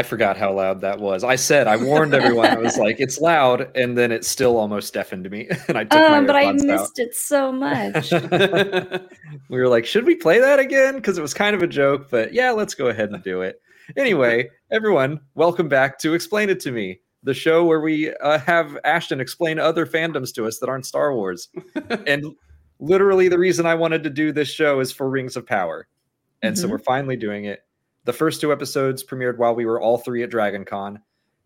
I forgot how loud that was. I said I warned everyone. I was like, "It's loud," and then it still almost deafened me, and I took my Um, but I AirPods missed it so much. we were like, "Should we play that again?" Because it was kind of a joke, but yeah, let's go ahead and do it. Anyway, everyone, welcome back to Explain It to Me, the show where we uh, have Ashton explain other fandoms to us that aren't Star Wars. and literally, the reason I wanted to do this show is for Rings of Power, and so Mhm. we're finally doing it. The first two episodes premiered while we were all three at Dragon Con,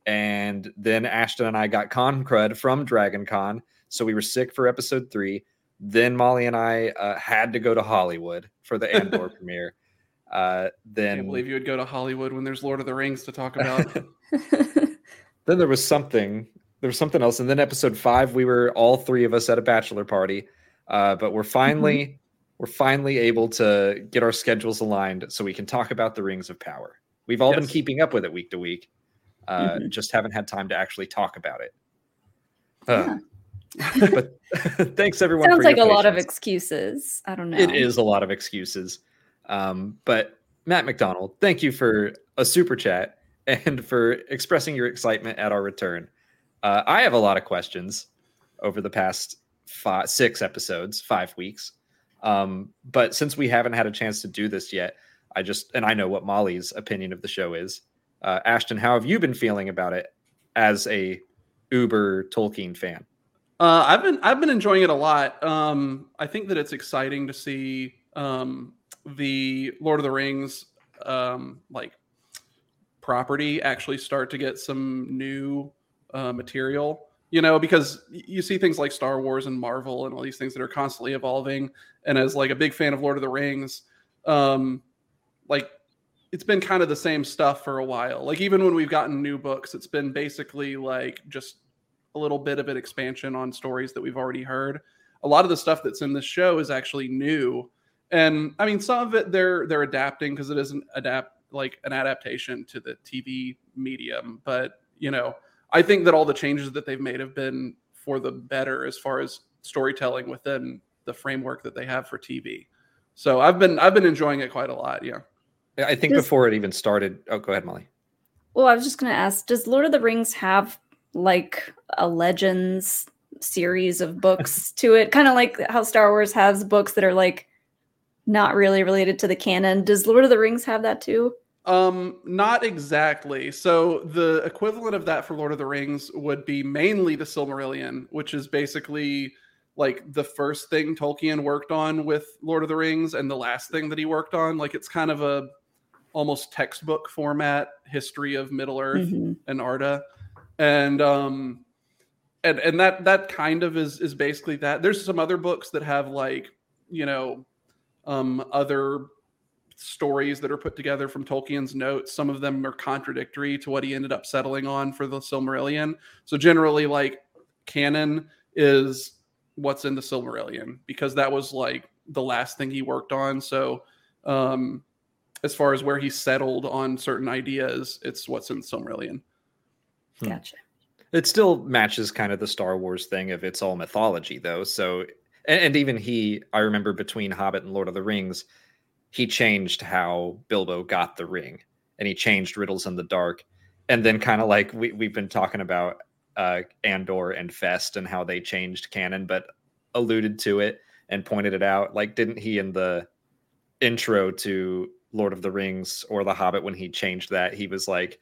and then Ashton and I got con crud from Dragon Con, so we were sick for episode three. Then Molly and I uh, had to go to Hollywood for the Andor premiere. Uh, then Can't believe you would go to Hollywood when there's Lord of the Rings to talk about. then there was something there was something else and then episode five we were all three of us at a bachelor party uh, but we're finally we're finally able to get our schedules aligned so we can talk about the rings of power we've all been keeping up with it week to week uh, Mhm. just haven't had time to actually talk about it Uh, Yeah. but thanks everyone Sounds for like a your lot of excuses. I don't know. It is a lot of excuses. Um, but Matt McDonald, thank you for a super chat and for expressing your excitement at our return. Uh, I have a lot of questions over the past five, six episodes, five weeks. Um, but since we haven't had a chance to do this yet, I just, and I know what Molly's opinion of the show is. Uh, Ashton, how have you been feeling about it as a uber Tolkien fan? Uh, I've been I've been enjoying it a lot. Um, I think that it's exciting to see um, the Lord of the Rings um, like property actually start to get some new uh, material. You know, because you see things like Star Wars and Marvel and all these things that are constantly evolving. And as like a big fan of Lord of the Rings, um, like it's been kind of the same stuff for a while. Like even when we've gotten new books, it's been basically like just a little bit of an expansion on stories that we've already heard. A lot of the stuff that's in this show is actually new, and I mean some of it they're they're adapting because it isn't adapt like an adaptation to the TV medium. But you know, I think that all the changes that they've made have been for the better as far as storytelling within the framework that they have for TV. So I've been I've been enjoying it quite a lot. Yeah. I think Does- before it even started. Oh, go ahead, Molly. Well, I was just going to ask Does Lord of the Rings have like a Legends series of books to it? Kind of like how Star Wars has books that are like not really related to the canon. Does Lord of the Rings have that too? Um, not exactly. So the equivalent of that for Lord of the Rings would be mainly the Silmarillion, which is basically like the first thing Tolkien worked on with Lord of the Rings and the last thing that he worked on. Like it's kind of a almost textbook format history of Middle Earth Mhm. and Arda. And um and and that that kind of is is basically that. There's some other books that have like, you know, um other stories that are put together from Tolkien's notes. Some of them are contradictory to what he ended up settling on for the Silmarillion. So generally like canon is what's in the Silmarillion because that was like the last thing he worked on. So um as far as where he settled on certain ideas, it's what's in Silmarillion. Hmm. Gotcha. It still matches kind of the Star Wars thing of it's all mythology, though. So, and, and even he, I remember between Hobbit and Lord of the Rings, he changed how Bilbo got the ring, and he changed Riddles in the Dark, and then kind of like we we've been talking about uh, Andor and Fest and how they changed canon, but alluded to it and pointed it out. Like, didn't he in the intro to Lord of the Rings or The Hobbit when he changed that, he was like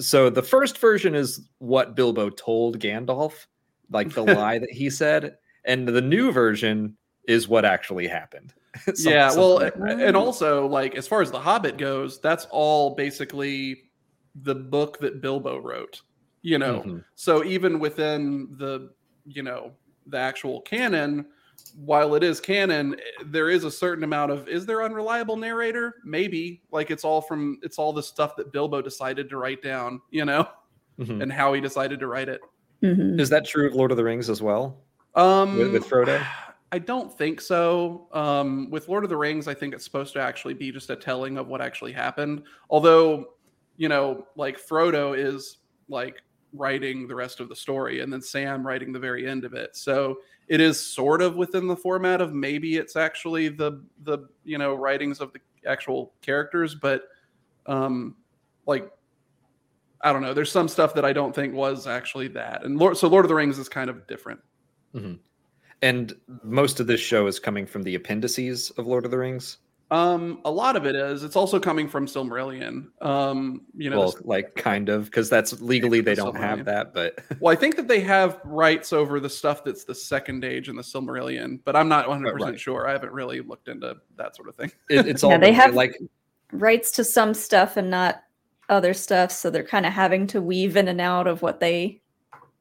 so the first version is what Bilbo told Gandalf, like the lie that he said, and the new version is what actually happened. Some- yeah, well, like and also like as far as the Hobbit goes, that's all basically the book that Bilbo wrote. You know, Mhm. so even within the you know the actual canon, while it is canon, there is a certain amount of is there unreliable narrator? Maybe like it's all from it's all the stuff that Bilbo decided to write down. You know, Mhm. and how he decided to write it. Mhm. is that true of Lord of the Rings as well? Um, With- with Frodo? I don't think so. Um, with Lord of the Rings, I think it's supposed to actually be just a telling of what actually happened. Although, you know, like Frodo is like writing the rest of the story, and then Sam writing the very end of it. So it is sort of within the format of maybe it's actually the the you know writings of the actual characters, but um, like I don't know. There's some stuff that I don't think was actually that, and Lord, so Lord of the Rings is kind of different. Mhm. And most of this show is coming from the appendices of Lord of the Rings. Um, a lot of it is. It's also coming from Silmarillion. Um, you know, well, this- like kind of, because that's legally they don't have that, but well, I think that they have rights over the stuff that's the second age in the Silmarillion, but I'm not 100 percent right. sure. I haven't really looked into that sort of thing. it, it's Yeah, all they have- like Rights to some stuff and not other stuff, so they're kind of having to weave in and out of what they.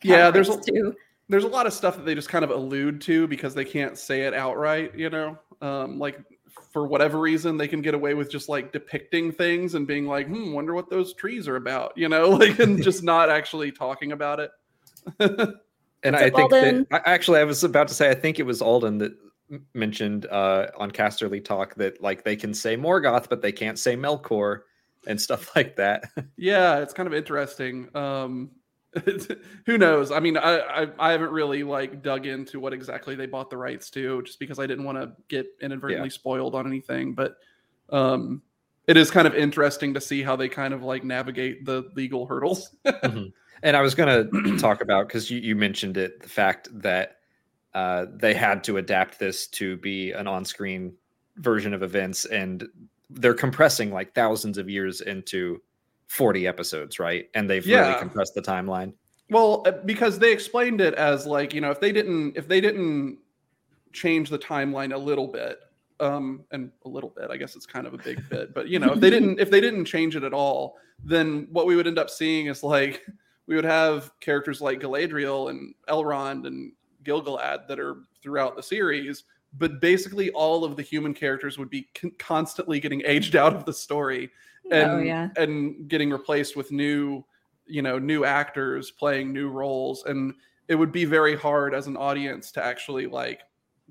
Yeah, there's rights a- to. There's a lot of stuff that they just kind of allude to because they can't say it outright. You know, um, like for whatever reason they can get away with just like depicting things and being like, "Hmm, wonder what those trees are about," you know, like and just not actually talking about it. And What's I think Alden? that actually, I was about to say, I think it was Alden that mentioned uh, on Casterly Talk that like they can say Morgoth, but they can't say Melkor and stuff like that. Yeah, it's kind of interesting. Um, who knows? I mean, I, I I haven't really like dug into what exactly they bought the rights to, just because I didn't want to get inadvertently spoiled on anything. But um, it is kind of interesting to see how they kind of like navigate the legal hurdles. and I was going to talk about because you, you mentioned it, the fact that uh, they had to adapt this to be an on-screen version of events, and they're compressing like thousands of years into 40 episodes, right? And they've really compressed the timeline. Well, uh, because they explained it as like you know if they didn't if they didn't change the timeline a little bit, um, and a little bit, I guess it's kind of a big bit, but you know if they didn't if they didn't change it at all, then what we would end up seeing is like we would have characters like Galadriel and Elrond and Gilgalad that are throughout the series, but basically all of the human characters would be con- constantly getting aged out of the story Oh, and oh yeah. and getting replaced with new you know new actors playing new roles. And it would be very hard as an audience to actually like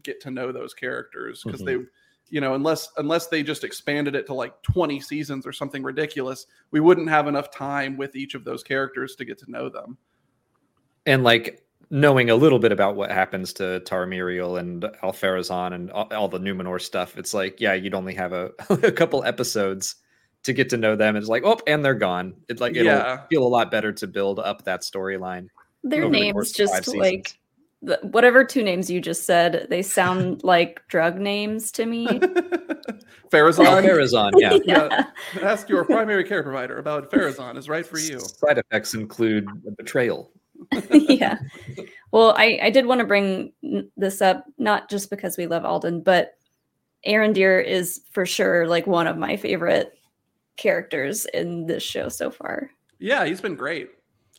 get to know those characters because mm-hmm. they you know unless unless they just expanded it to like 20 seasons or something ridiculous we wouldn't have enough time with each of those characters to get to know them. And like knowing a little bit about what happens to Taramiriel and Alfarazon and all, all the Numenor stuff, it's like, yeah, you'd only have a, a couple episodes to get to know them. It's like, oh, and they're gone. It's like it'll Yeah. feel a lot better to build up that storyline. Their over the names just like the, whatever two names you just said, they sound like drug names to me. Farazan, oh, Alfarazon, yeah. Yeah. ask your primary care provider about Farazan is right for you Side effects include betrayal. yeah. Well, I, I did want to bring this up, not just because we love Alden, but Arondir is for sure like one of my favorite characters in this show so far. Yeah, he's been great.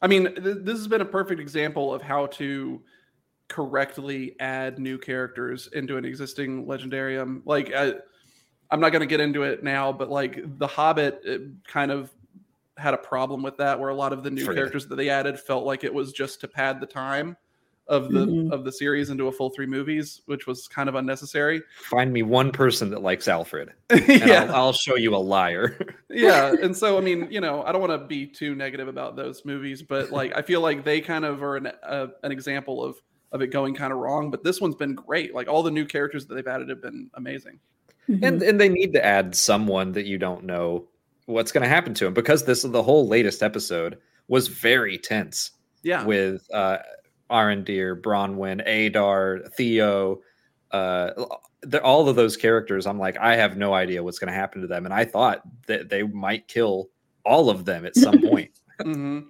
I mean, th- this has been a perfect example of how to correctly add new characters into an existing legendarium. Like, I, I'm not going to get into it now, but like The Hobbit kind of had a problem with that, where a lot of the new Sure. characters that they added felt like it was just to pad the time of the Mhm. of the series into a full three movies, which was kind of unnecessary. Find me one person that likes Alfred, and yeah, I'll, I'll show you a liar. yeah and so i mean you know i don't want to be too negative about those movies but like i feel like they kind of are an, uh, an example of of it going kind of wrong but this one's been great like all the new characters that they've added have been amazing and and they need to add someone that you don't know what's going to happen to him because this the whole latest episode was very tense yeah with uh Arondir, Bronwyn, Adar, Theo, uh the, all of those characters. I'm like, I have no idea what's going to happen to them, and I thought that they might kill all of them at some point. hmm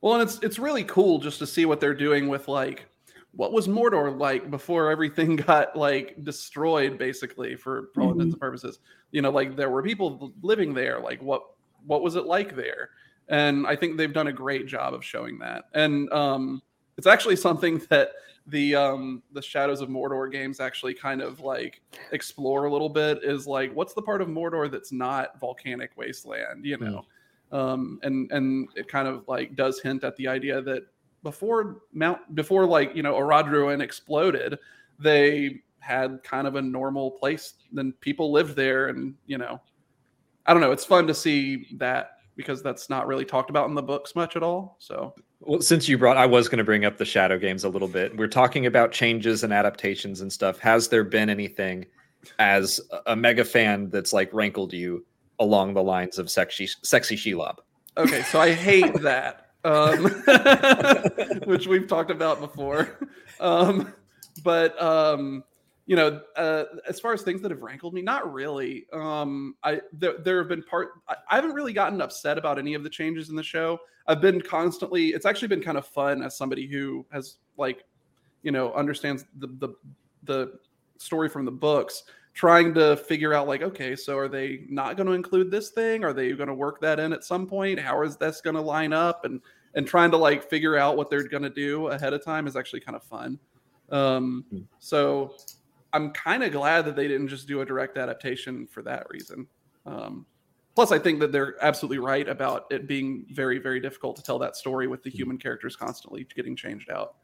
well and it's it's really cool just to see what they're doing with like what was mordor like before everything got like destroyed basically for, for all intents and purposes you know like there were people living there like what what was it like there and i think they've done a great job of showing that and um it's actually something that the um the shadows of mordor games actually kind of like explore a little bit is like what's the part of mordor that's not volcanic wasteland you know? Um and and it kind of like does hint at the idea that before mount before like you know Orodruin exploded they had kind of a normal place then people lived there and you know i don't know. It's fun to see that because that's not really talked about in the books much at all so Well, since you brought, I was going to bring up the Shadow games a little bit. We're talking about changes and adaptations and stuff. Has there been anything as a- mega fan that's like rankled you along the lines of sexy, sexy Shelob? Okay, so I hate that, um, which we've talked about before. Um, but um, you know, uh, as far as things that have rankled me, not really. Um, I there, there have been part. I, I haven't really gotten upset about any of the changes in the show. I've been constantly. It's actually been kind of fun as somebody who has like, you know, understands the the the story from the books trying to figure out like okay so are they not going to include this thing are they going to work that in at some point how is this going to line up and and trying to like figure out what they're going to do ahead of time is actually kind of fun um Hmm. so i'm kind of glad that they didn't just do a direct adaptation for that reason um plus i think that they're absolutely right about it being very very difficult to tell that story with the human characters constantly getting changed out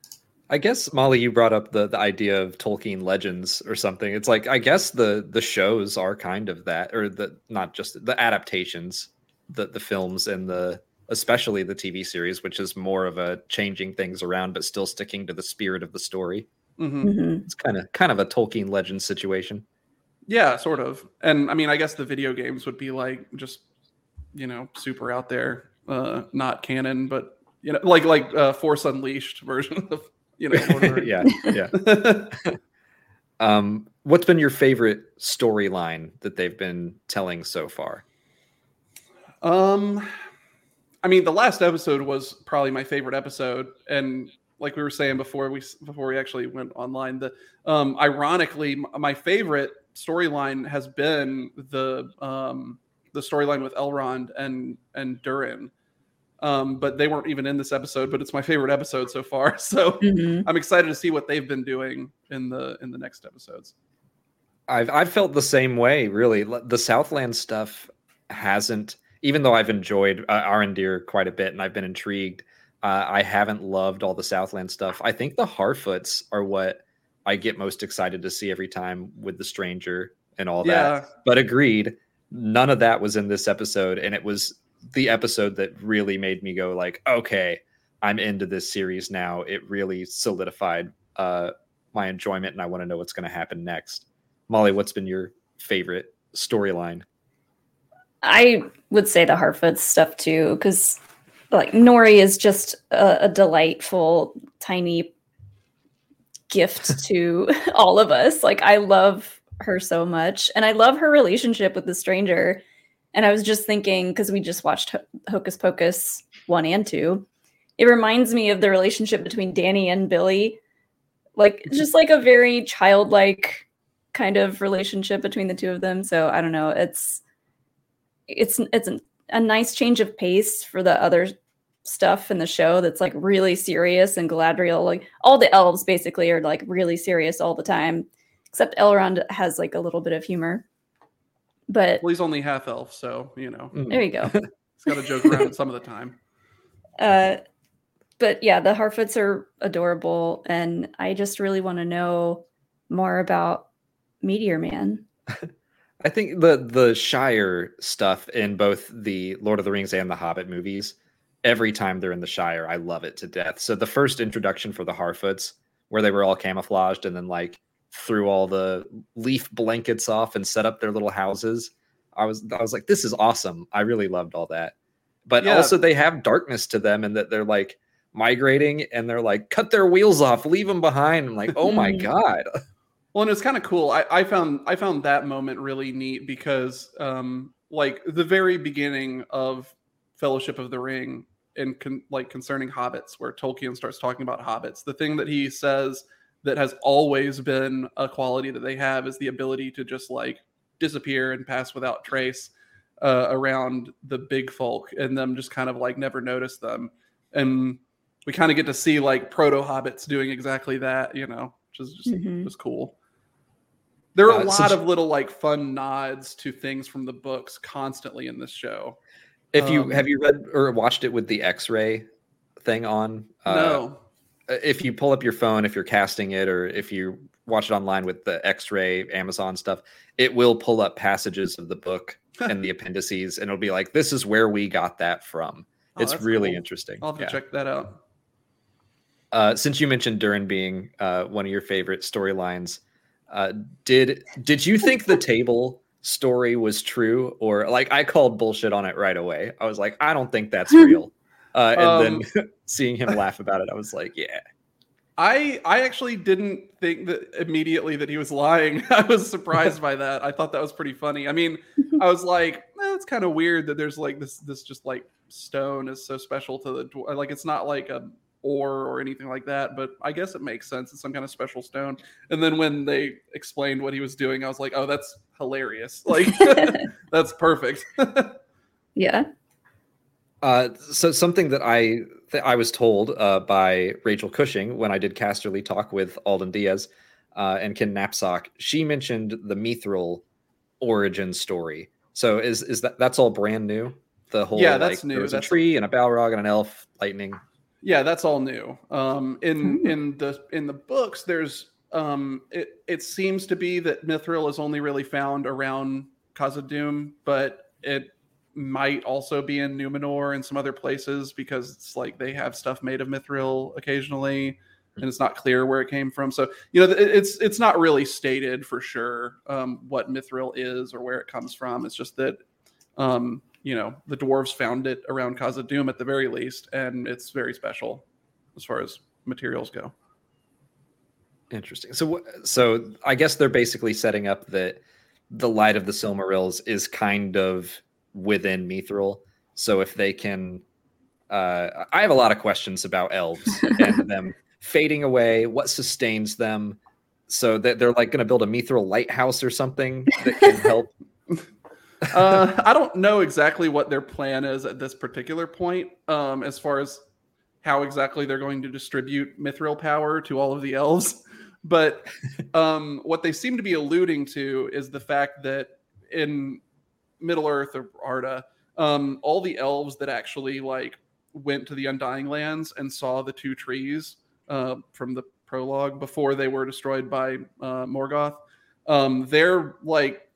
I guess Molly, you brought up the the idea of Tolkien legends or something. It's like I guess the the shows are kind of that, or the not just the adaptations, the the films and the especially the TV series, which is more of a changing things around but still sticking to the spirit of the story. Hmm Mhm. It's kind of kind of a Tolkien legend situation. Yeah, sort of. And I mean, I guess the video games would be like just, you know, super out there, uh, not canon, but you know, like like uh, Force Unleashed version of you know. Lord of the Rings. yeah, yeah. Um, what's been your favorite storyline that they've been telling so far? um, I mean, the last episode was probably my favorite episode, and like we were saying before we before we actually went online, the um, ironically, my favorite storyline has been the um the storyline with Elrond and and Durin. Um, but they weren't even in this episode, but it's my favorite episode so far. So Mhm. I'm excited to see what they've been doing in the in the next episodes. I've I've felt the same way. Really, the Southland stuff hasn't. Even though I've enjoyed uh, Arondir quite a bit and I've been intrigued, uh, I haven't loved all the Southland stuff. I think the Harfoots are what I get most excited to see every time with the Stranger and all that. But agreed, none of that was in this episode, and it was the episode that really made me go like, okay, I'm into this series now. It really solidified uh, my enjoyment, and I want to know what's going to happen next. Molly, what's been your favorite storyline? I would say the Harfoot stuff too, because like Nori is just a, a delightful tiny gift to all of us. Like I love her so much, and I love her relationship with the stranger. And I was just thinking because we just watched Ho- Hocus Pocus one and two, it reminds me of the relationship between Danny and Billy, like mm-hmm. just like a very childlike kind of relationship between the two of them. So I don't know. It's it's it's an, a nice change of pace for the other stuff in the show that's like really serious and Galadriel like all the elves basically are like really serious all the time except Elrond has like a little bit of humor. But well, he's only half elf, so you know. There you go. He's got to joke around some of the time. uh but yeah the Harfoots are adorable and I just really want to know more about Meteor Man I think the the Shire stuff in both the Lord of the Rings and the Hobbit movies, every time they're in the Shire, I love it to death. So the first introduction for the Harfoots, where they were all camouflaged and then like threw all the leaf blankets off and set up their little houses, I was I was like, this is awesome. I really loved all that. But Yeah. also they have darkness to them and that they're like migrating and they're like, cut their wheels off, leave them behind. I'm like, oh my god. Well, and it's kind of cool. I, I found I found that moment really neat because, um, like the very beginning of Fellowship of the Ring, and con- like concerning hobbits, where Tolkien starts talking about hobbits, the thing that he says that has always been a quality that they have is the ability to just like disappear and pass without trace uh, around the big folk, and them just kind of like never notice them, and we kind of get to see like proto hobbits doing exactly that, you know, which is just Mhm. was cool. There are a Uh, lot since- of little like fun nods to things from the books constantly in this show. If you Um, have you read or watched it with the X-ray thing on? Uh, no, If you pull up your phone, if you're casting it, or if you watch it online with the X-ray Amazon stuff, it will pull up passages of the book and the appendices, and it'll be like, "This is where we got that from." Oh, it's really cool. interesting. I'll have to check that out. Uh, since you mentioned Durin being uh, one of your favorite storylines, uh, did did you think the table story was true or like I called bullshit on it right away. I was like, I don't think that's real. Uh, and Um, then seeing him laugh about it, I was like, yeah. I I actually didn't think that immediately that he was lying. I was surprised by that. I thought that was pretty funny. I mean, I was like, eh, it's kind of weird that there's like this this just like stone is so special to the like it's not like a ore or anything like that, but I guess it makes sense. It's some kind of special stone. And then when they explained what he was doing, I was like, oh, that's hilarious. Like that's perfect. yeah. Uh, so something that I that I was told uh, by Rachel Cushing when I did Casterly talk with Alden Diaz uh, and Ken Knapsack, she mentioned the Mithril origin story. So is is that that's all brand new? The whole Yeah, that's like, new. There was That's- a tree and a Balrog and an elf lightning. Yeah, that's all new. Um, in Hmm. in the in the books, there's um, it it seems to be that Mithril is only really found around Khazad-dûm, but it might also be in Numenor and some other places because it's like they have stuff made of Mithril occasionally, and it's not clear where it came from. So you know, it's it's not really stated for sure um, what Mithril is or where it comes from. It's just that um, you know the dwarves found it around Khazad-dûm at the very least, and it's very special as far as materials go. Interesting. So so I guess they're basically setting up that the light of the Silmarils is kind of within Mithril. So if they can uh I have a lot of questions about elves and them fading away, what sustains them. So that they're like going to build a Mithril lighthouse or something that can help. uh, I don't know exactly what their plan is at this particular point, um, as far as how exactly they're going to distribute mithril power to all of the elves. But um, what they seem to be alluding to is the fact that in Middle Earth or Arda, um, all the elves that actually like went to the Undying Lands and saw the two trees uh, from the prologue before they were destroyed by uh, Morgoth, um, they're like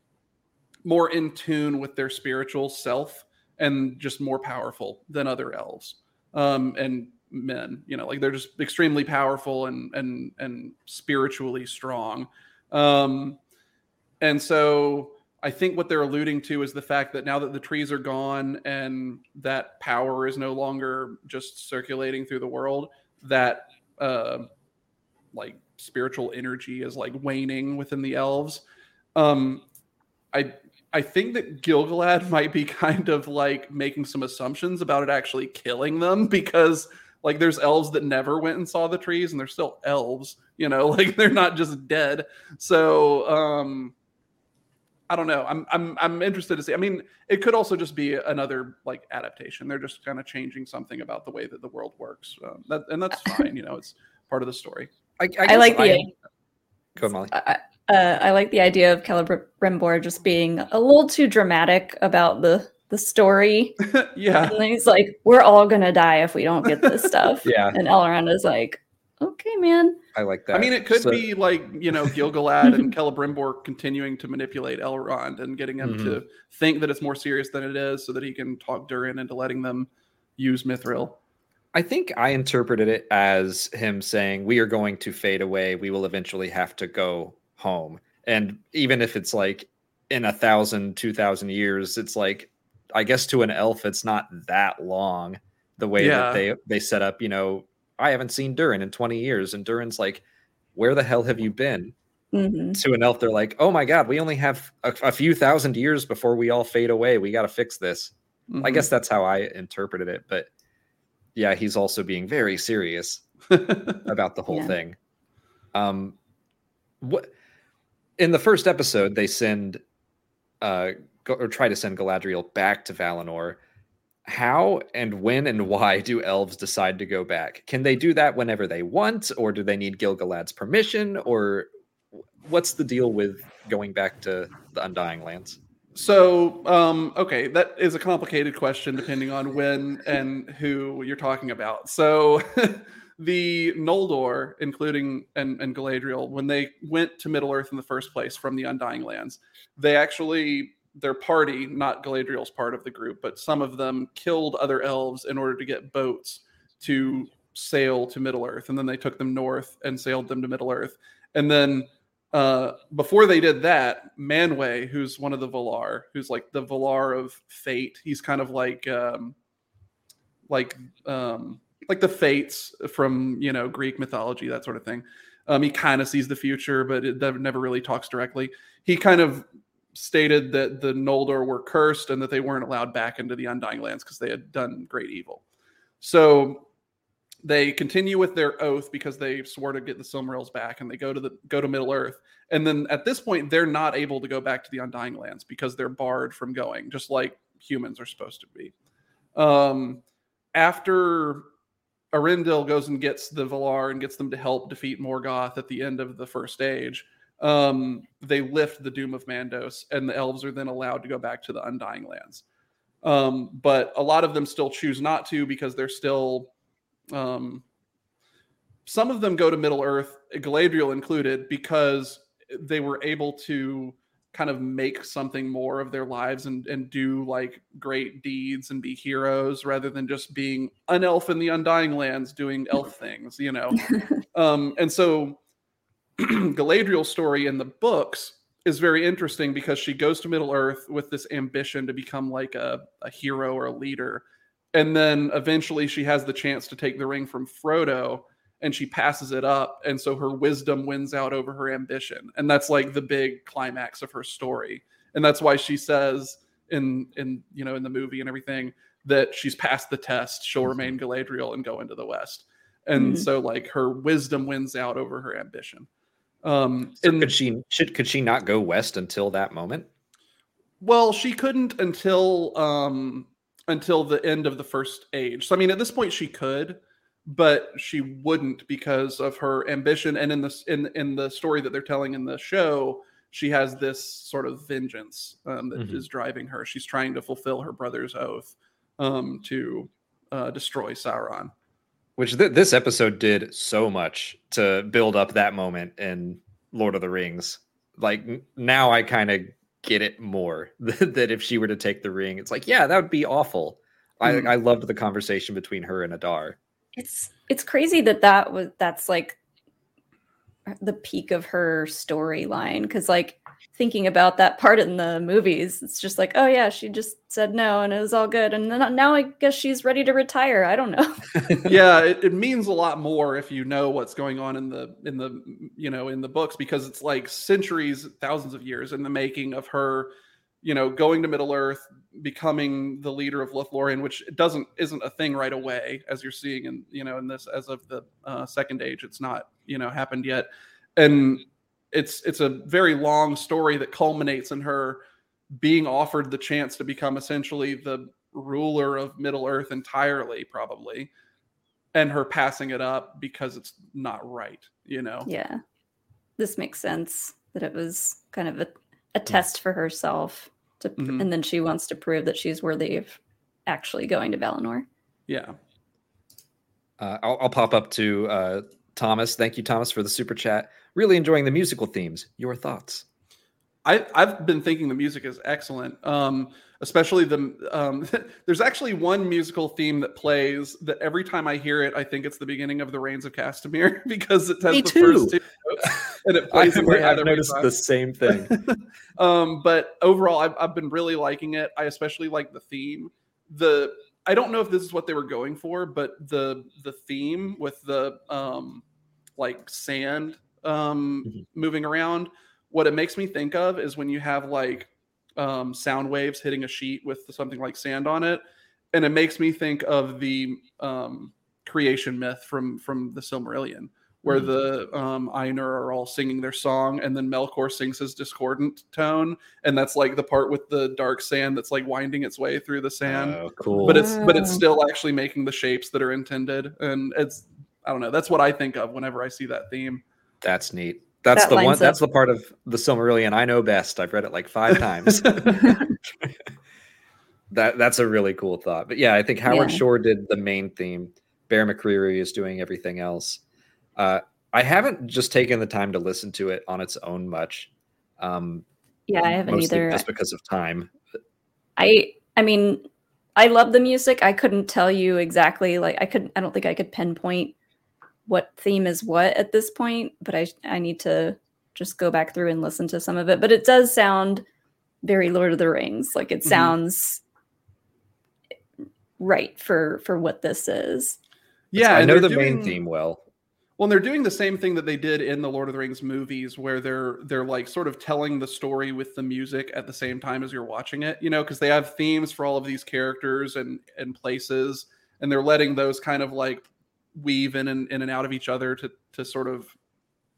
more in tune with their spiritual self and just more powerful than other elves um, and men. You know, like they're just extremely powerful and and and spiritually strong. Um, and so I think what they're alluding to is the fact that now that the trees are gone and that power is no longer just circulating through the world, that uh, like spiritual energy is like waning within the elves. Um, I I think that Gilgalad might be kind of like making some assumptions about it actually killing them because like there's elves that never went and saw the trees and they're still elves, you know, like they're not just dead. So um I don't know. I'm I'm I'm interested to see. I mean, it could also just be another like adaptation. They're just kind of changing something about the way that the world works. Um, that, and that's fine, you know, it's part of the story. I, I like the Go, Molly. I, uh, I like the idea of Celebrimbor just being a little too dramatic about the the story. yeah. And then he's like, "We're all gonna die if we don't get this stuff." Yeah, And Elrond is like, "Okay, man." I like that. I mean, it could So- be like you know Gilgalad and Celebrimbor continuing to manipulate Elrond and getting him Mm-hmm. to think that it's more serious than it is, so that he can talk Durin into letting them use Mithril. I think I interpreted it as him saying, "We are going to fade away. We will eventually have to go home." And even if it's like in a thousand, two thousand years, it's like, I guess to an elf, it's not that long. The way Yeah. that they they set up, you know, I haven't seen Durin in twenty years, and Durin's like, "Where the hell have you been?" hmm To an elf, they're like, "Oh my god, we only have a, a few thousand years before we all fade away. We got to fix this." I Mhm. guess that's how I interpreted it, but yeah, he's also being very serious about the whole Yeah. thing. Um, what in the first episode they send, uh, or try to send Galadriel back to Valinor. How and when and why do elves decide to go back? Can they do that whenever they want, or do they need Gilgalad's permission, or what's the deal with going back to the Undying Lands? So, um, okay, that is a complicated question depending on when and who you're talking about. So, the Noldor, including and, and Galadriel, when they went to Middle Earth in the first place from the Undying Lands, they actually their party, not Galadriel's part of the group, but some of them killed other elves in order to get boats to sail to Middle Earth, and then they took them north and sailed them to Middle Earth, and then uh, before they did that, Manwë, who's one of the Valar, who's like the Valar of fate, he's kind of like um, like um, like the fates from you know Greek mythology, that sort of thing. Um, he kind of sees the future, but it never really talks directly. He kind of stated that the Noldor were cursed and that they weren't allowed back into the Undying Lands because they had done great evil. So they continue with their oath because they swore to get the Silmarils back, and they go to the go to Middle Earth. And then at this point, they're not able to go back to the Undying Lands because they're barred from going, just like humans are supposed to be. Um, after Eärendil goes and gets the Valar and gets them to help defeat Morgoth at the end of the first age, um, they lift the Doom of Mandos, and the elves are then allowed to go back to the Undying Lands. Um, but a lot of them still choose not to because they're still. Um, some of them go to Middle Earth, Galadriel included, because they were able to kind of make something more of their lives and, and do like great deeds and be heroes rather than just being an elf in the undying lands doing elf things, you know. um, and so Galadriel's story in the books is very interesting because she goes to Middle Earth with this ambition to become like a, a hero or a leader. And then eventually she has the chance to take the ring from Frodo and she passes it up. And so her wisdom wins out over her ambition. And that's like the big climax of her story. And that's why she says in in you know in the movie and everything that she's passed the test, she'll mm-hmm. remain Galadriel and go into the West. And mm-hmm. so like her wisdom wins out over her ambition. Um, so and could she should could she not go west until that moment? Well, she couldn't until um until the end of the first age. So I mean, at this point, she could, but she wouldn't because of her ambition. And in this in in the story that they're telling in the show, she has this sort of vengeance um, that mm-hmm. is driving her. She's trying to fulfill her brother's oath um, to uh, destroy Sauron which th- this episode did so much to build up that moment in Lord of the Rings. Like now I kind of get it more that if she were to take the ring, it's like, yeah, that would be awful. Mm. I, I loved the conversation between her and Adar. It's it's crazy that that was that's like the peak of her storyline because like thinking about that part in the movies. It's just like, oh yeah, she just said no and it was all good. And then now I guess she's ready to retire. I don't know. yeah, it, it, means a lot more if you know what's going on in the in the you know in the books because it's like centuries, thousands of years in the making of her, you know, going to Middle Earth, becoming the leader of Lothlorien, which doesn't isn't a thing right away as you're seeing in you know in this as of the uh, second age. It's not you know happened yet, and it's it's a very long story that culminates in her being offered the chance to become essentially the ruler of Middle Earth entirely, probably, and her passing it up because it's not right, you know? Yeah. This makes sense that it was kind of a, a test for herself to, mm-hmm. and then she wants to prove that she's worthy of actually going to Valinor. Yeah. Uh, I'll, I'll, pop up to uh, Thomas. Thank you, Thomas, for the super chat. Really enjoying the musical themes. Your thoughts? I, I've been thinking the music is excellent. Um, especially the um, there's actually one musical theme that plays that every time I hear it, I think it's the beginning of the Rains of Castamere because it has Me the too. first two notes and it plays in I've noticed the same thing. um, but overall, I've, I've been really liking it. I especially like the theme. The I don't know if this is what they were going for, but the the theme with the um, like sand um, mm-hmm. moving around. What it makes me think of is when you have like um, sound waves hitting a sheet with something like sand on it, and it makes me think of the um, creation myth from from the Silmarillion, where mm-hmm. the um, Ainur are all singing their song, and then Melkor sings his discordant tone, and that's like the part with the dark sand that's like winding its way through the sand. Oh, cool! But it's but it's still actually making the shapes that are intended, and it's I don't know. That's what I think of whenever I see that theme. That's neat. That's that the one. Up. That's the part of the Silmarillion I know best. I've read it like five times. that that's a really cool thought. But yeah, I think Howard yeah. Shore did the main theme. Bear McCreary is doing everything else. Uh, I haven't just taken the time to listen to it on its own much. Um, yeah, I haven't either. Just because of time. I I mean, I love the music. I couldn't tell you exactly. Like I could. I don't think I could pinpoint what theme is what at this point, but I I need to just go back through and listen to some of it. But it does sound very Lord of the Rings. Like it Mhm. sounds right for for what this is. Yeah, I know the they're main theme well. Well, and they're doing the same thing that they did in the Lord of the Rings movies, where they're they're like sort of telling the story with the music at the same time as you're watching it. You know, because they have themes for all of these characters and and places, and they're letting those kind of like weave in and in and out of each other to to sort of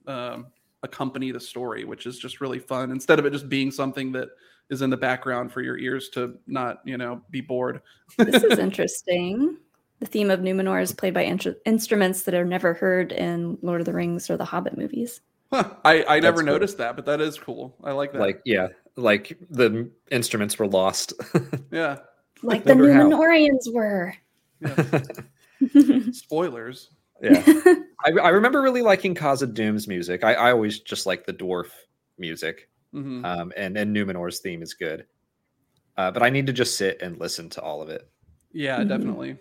um, accompany the story, which is just really fun. Instead of it just being something that is in the background for your ears to not you know be bored. This is interesting. The theme of Numenor is played by intr- instruments that are never heard in Lord of the Rings or the Hobbit movies. Huh, I I never cool. noticed that, but that is cool. I like that. Like, yeah, like the instruments were lost. yeah. Like the Wonder how. Were. yeah. Spoilers. yeah. I, I remember really liking Khazad-dûm's music. I, I always just like the dwarf music. hmm Um, and, and Numenor's theme is good. Uh, but I need to just sit and listen to all of it. Yeah, Mhm. definitely.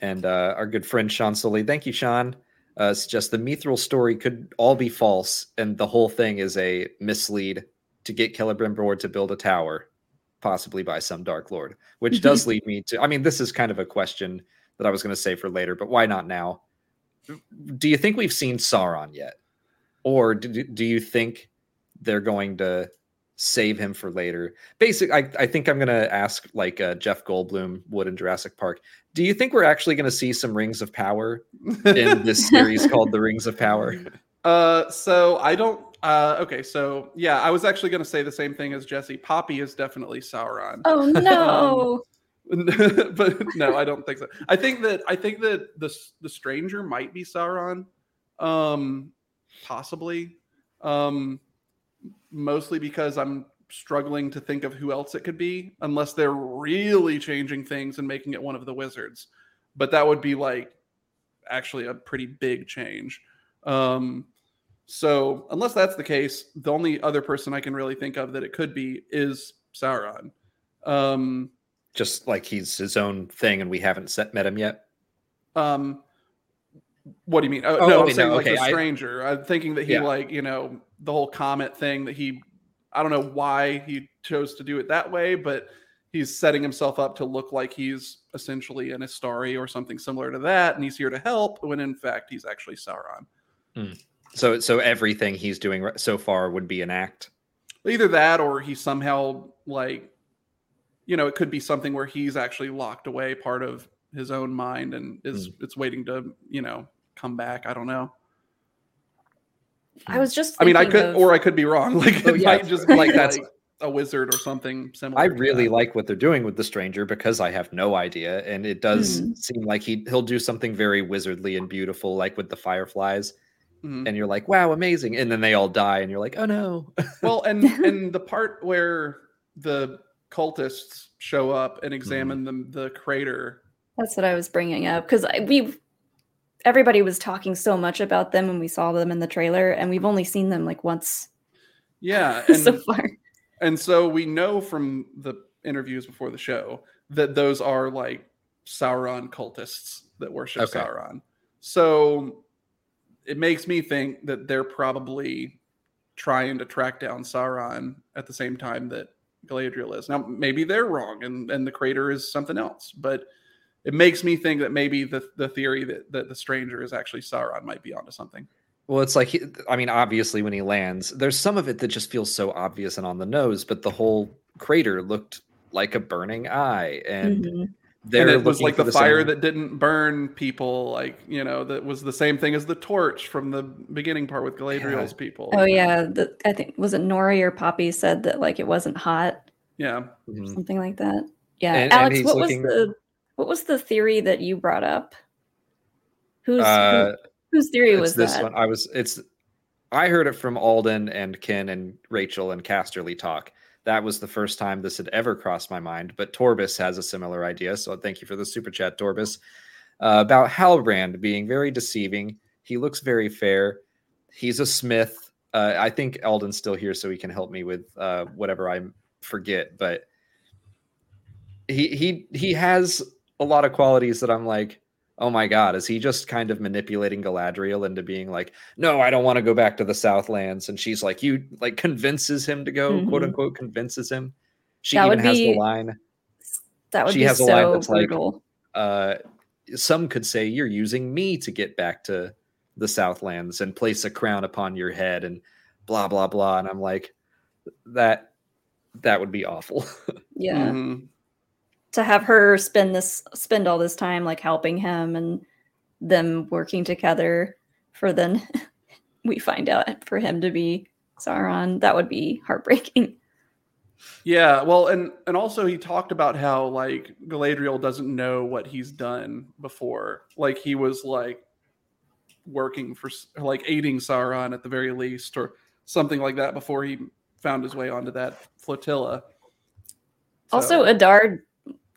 And uh, our good friend Sean Sully, thank you, Sean. Uh, suggests the Mithril story could all be false, and the whole thing is a mislead to get Celebrimbor to build a tower, possibly by some Dark Lord. Which does lead me to. I mean, this is kind of a question that I was going to say for later, but why not now? Do you think we've seen Sauron yet, or do, do you think they're going to save him for later? Basic. I, I think I'm going to ask like uh, Jeff Goldblum would in Jurassic Park. Do you think we're actually going to see some Rings of Power in this series called The Rings of Power? uh, so I don't. Uh, okay, so yeah, I was actually going to say the same thing as Jesse. Poppy is definitely Sauron. oh no. but no, I don't think so. I think that I think that the the stranger might be Sauron, um, possibly, um, mostly because I'm struggling to think of who else it could be, unless they're really changing things and making it one of the wizards. But that would be like actually a pretty big change. Um, so unless that's the case, the only other person I can really think of that it could be is Sauron. Um, Just like he's his own thing and we haven't set, met him yet. Um, what do you mean? Oh, Oh, no, I'm saying no, like okay, the I- stranger. I'm thinking that he Yeah. like you know the whole comet thing that he. I don't know why he chose to do it that way, but he's setting himself up to look like he's essentially an Istari or something similar to that, and he's here to help when in fact he's actually Sauron. So so everything he's doing so far would be an act. Either that, or he somehow like, you know, it could be something where he's actually locked away part of his own mind and is it's waiting to you know come back. I don't know. I was just I mean, I could, of- or I could be wrong. Like, Oh, it yeah, might just be like like that's- a wizard or something similar. I really like what they're doing with the stranger because I have no idea, and it does Hmm. seem like he he'll do something very wizardly and beautiful, like with the fireflies, Mhm. and you're like, wow, amazing, and then they all die, and you're like, oh no. Well, and and the part where the cultists show up Mm-hmm. and examine the the crater. That's what I was bringing up because we, everybody was talking so much about them when we saw them in the trailer, and we've only seen them like once Yeah, and so far. and so we know from the interviews before the show that those are like Sauron cultists that worship Okay. Sauron. So it makes me think that they're probably trying to track down Sauron at the same time that Galadriel is. Now maybe they're wrong and and the crater is something else, but it makes me think that maybe the the theory that, that the stranger is actually Sauron might be onto something. Well, it's like, he, I mean, obviously, when he lands, there's some of it that just feels so obvious and on the nose, but the whole crater looked like a burning eye, and Mhm. They're and it was like for the, fire same- that didn't burn people like you know that was the same thing as the torch from the beginning part with galadriel's people Oh yeah, the, I think was it Nori or Poppy said that like it wasn't hot, yeah Mhm. something like that. Yeah, And- and Alex, he's what was the what was the theory that you brought up? Whose who- Uh, whose theory it's was this that? one. I was. It's. I heard it from Alden and Ken and Rachel and Casterly talk. That was the first time this had ever crossed my mind. But Torbis has a similar idea. So thank you for the super chat, Torbis. Uh, about Halbrand being very deceiving. He looks very fair. He's a smith. Uh, I think Alden's still here, so he can help me with uh, whatever I forget. But he he he has a lot of qualities that I'm like, oh my god, is he just kind of manipulating Galadriel into being like, no, I don't want to go back to the Southlands? And she's like, you like convinces him to go, quote Mhm. unquote, convinces him. She That even would has the line. That would She be has a line so that's like- brutal. Uh, some could say you're using me to get back to the Southlands and place a crown upon your head and blah blah blah. And I'm like, that that would be awful. yeah. Mhm. To have her spend this spend all this time like helping him and them working together for then we find out for him to be Sauron, that would be heartbreaking. Yeah, well, and and also he talked about how like Galadriel doesn't know what he's done before. Like he was like working for like aiding Sauron at the very least, or something like that before he found his way onto that flotilla. So- Also, Adar,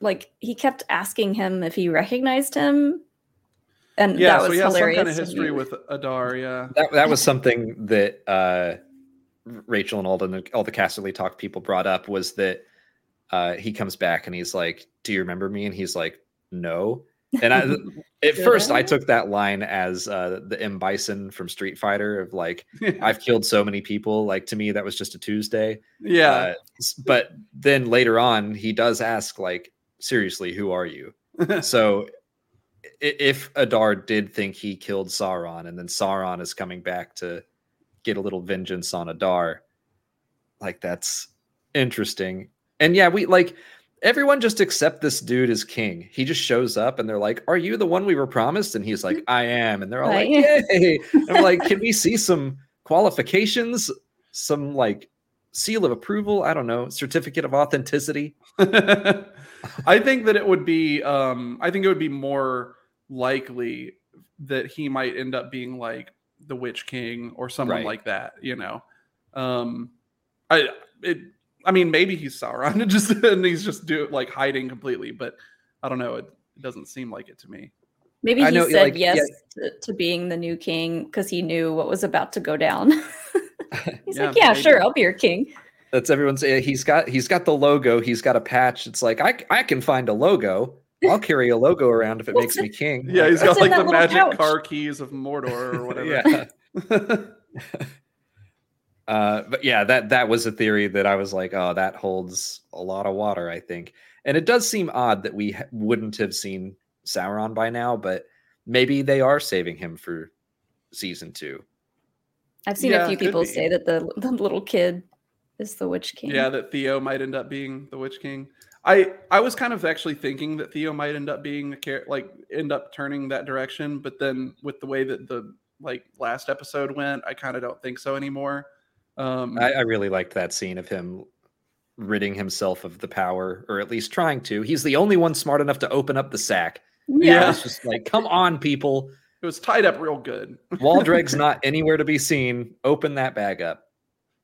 like he kept asking him if he recognized him, and yeah, that so was he has some hilarious. kind of history with Adar. Yeah, that that was something that uh, Rachel and all the all the Casterly Talk people brought up was that uh, he comes back and he's like, "Do you remember me?" And he's like, "No." And I, at first, I? I took that line as uh, the M Bison from Street Fighter of like, "I've killed so many people." Like to me, that was just a Tuesday. yeah, Uh, but then later on, he does ask, like, "Seriously, who are you?" so if Adar did think he killed Sauron and then Sauron is coming back to get a little vengeance on Adar, like that's interesting. And yeah, we like everyone just accept this dude as king. He just shows up and they're like, "Are you the one we were promised?" And he's like, "I am." And they're all like, Right. "Yay!" I'm like, "Can we see some qualifications? Some like seal of approval? I don't know, certificate of authenticity?" I think that it would be um I think it would be more likely that he might end up being like the Witch King or someone Right. like that, you know. Um I it I mean maybe he's Sauron and just and he's just do like hiding completely, but I don't know, it, it doesn't seem like it to me. Maybe I he know, said like, yes yeah. to, to being the new king because he knew what was about to go down. He's Yeah, like, yeah, maybe. sure, I'll be your king. That's everyone's. eh, He's got he's got the logo. He's got a patch. It's like I I can find a logo. I'll carry a logo around if it makes me king. Yeah, he's got like the magic pouch? car keys of Mordor or whatever. yeah. Uh, but yeah, that that was a theory that I was like, oh, that holds a lot of water, I think. And it does seem odd that we ha- wouldn't have seen Sauron by now, but maybe they are saving him for season two. I've seen Yeah, a few people say that the, the little kid is the Witch King. Yeah, that Theo might end up being the Witch King. I I was kind of actually thinking that Theo might end up being the char- like end up turning that direction, but then with the way that the like last episode went, I kind of don't think so anymore. Um, I, I really liked that scene of him ridding himself of the power, or at least trying to. He's the only one smart enough to open up the sack. Yeah. It's just like, come on, people. it was tied up real good. Waldreg's not anywhere to be seen. Open that bag up.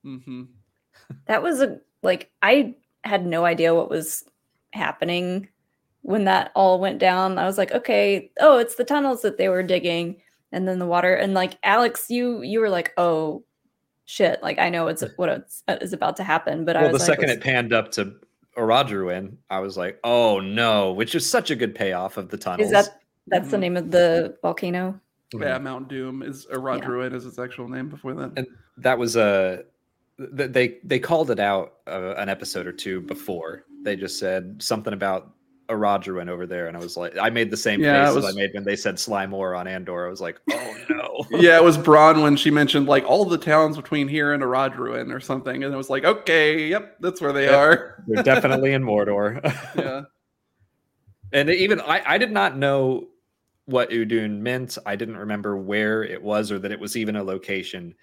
hmm That was a like I had no idea what was happening when that all went down. I was like, okay, oh, it's the tunnels that they were digging and then the water and like Alex, you you were like, "Oh, shit, like I know it's what it's, uh, is about to happen." But I well, the was like, second it panned up to Orodruin, I was like, oh no, which is such a good payoff of the tunnels. is that that's the Mhm. name of the volcano? Yeah, Mount Doom is Orodruin is its actual name before that. And- that was a th- they they called it out uh, an episode or two before. They just said something about Orodruin over there, and I was like, I made the same Yeah, face was- as I made when they said Slimore on Andor. I was like, oh no. yeah, it was Braun when she mentioned like all the towns between here and Orodruin or something, and it was like, okay, yep, that's where they Yep. are. They're definitely in Mordor. Yeah. and even I, I did not know what Udun meant. I didn't remember where it was or that it was even a location.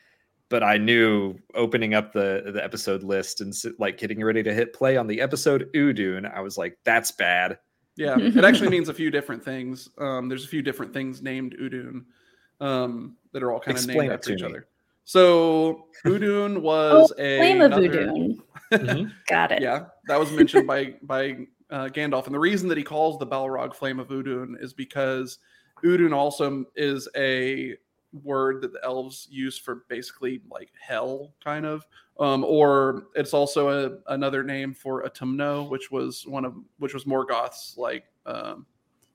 But I knew opening up the the episode list and like getting ready to hit play on the episode Udun, I was like, "That's bad." Yeah, it actually means a few different things. Um, there's a few different things named Udun um, that are all kind of Explain named after to each me. other. So Udun was a Oh, Flame of another- Udun. Mhm. Got it. Yeah, that was mentioned by by uh, Gandalf, and the reason that he calls the Balrog Flame of Udun is because Udun also is a word that the elves use for basically like hell, kind of, um, or it's also a, another name for Utumno, which was one of which was Morgoth's like um,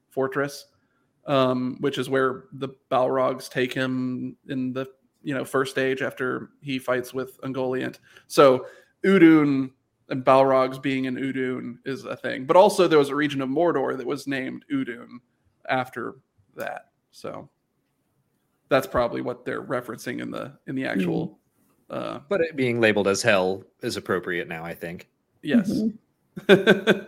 fortress. um, which is where the Balrogs take him in the you know first stage after he fights with Ungoliant. So Udun and Balrogs being in Udun is a thing, but also there was a region of Mordor that was named Udun after that. So that's probably what they're referencing in the in the actual. Uh, But it being labeled as hell is appropriate now, I think. yes. Mhm.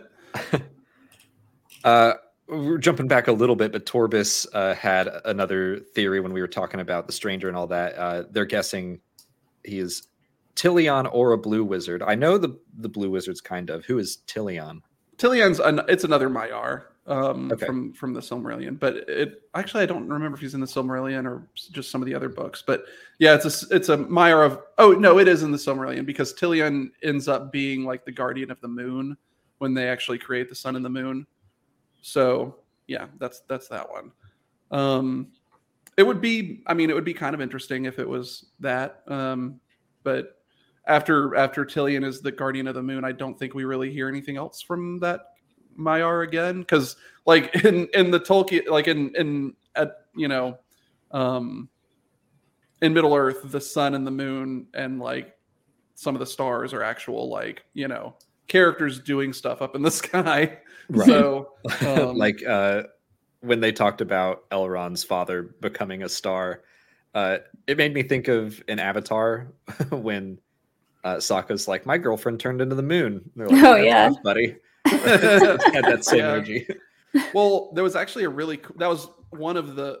Uh, we're jumping back a little bit, but Torbis uh, had another theory when we were talking about the stranger and all that. Uh, they're guessing he is Tilion or a blue wizard. I know the the blue wizards kind of. Who is Tilion? Tillion's an, it's another Maiar um, Okay. from from the Silmarillion, but it actually I don't remember if he's in the Silmarillion or just some of the other books. But yeah, it's a it's a Maiar of oh no, it is in the Silmarillion because Tilion ends up being like the guardian of the moon when they actually create the sun and the moon. So yeah, that's that's that one. Um, it would be I mean it would be kind of interesting if it was that, um, but after after Tilion is the guardian of the moon, I don't think we really hear anything else from that Maiar again. Because like in in the Tolkien, like in in at you know, um, in Middle Earth, the sun and the moon and like some of the stars are actual like you know characters doing stuff up in the sky. Right. So um, like uh, when they talked about Elrond's father becoming a star, uh, it made me think of an Avatar when uh, Sokka's like, "My girlfriend turned into the moon." They're like, Oh, yeah. buddy. had that same Yeah. energy. well, there was actually a really co- that was one of the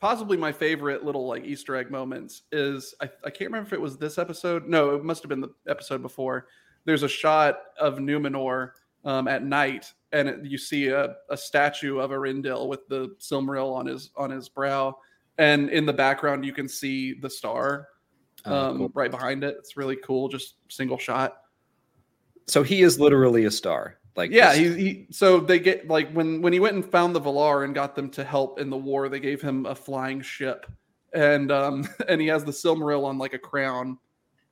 possibly my favorite little like Easter egg moments is I, I can't remember if it was this episode. No, it must have been the episode before. There's a shot of Numenor um, at night, and it, you see a, a statue of Eärendil with the Silmaril on his on his brow, and in the background you can see the star Oh, um, cool. right behind it. It's really cool, just single shot. So he is literally a star. Like Yeah, this- he, he so they get like when when he went and found the Valar and got them to help in the war, they gave him a flying ship, and um and he has the Silmaril on like a crown,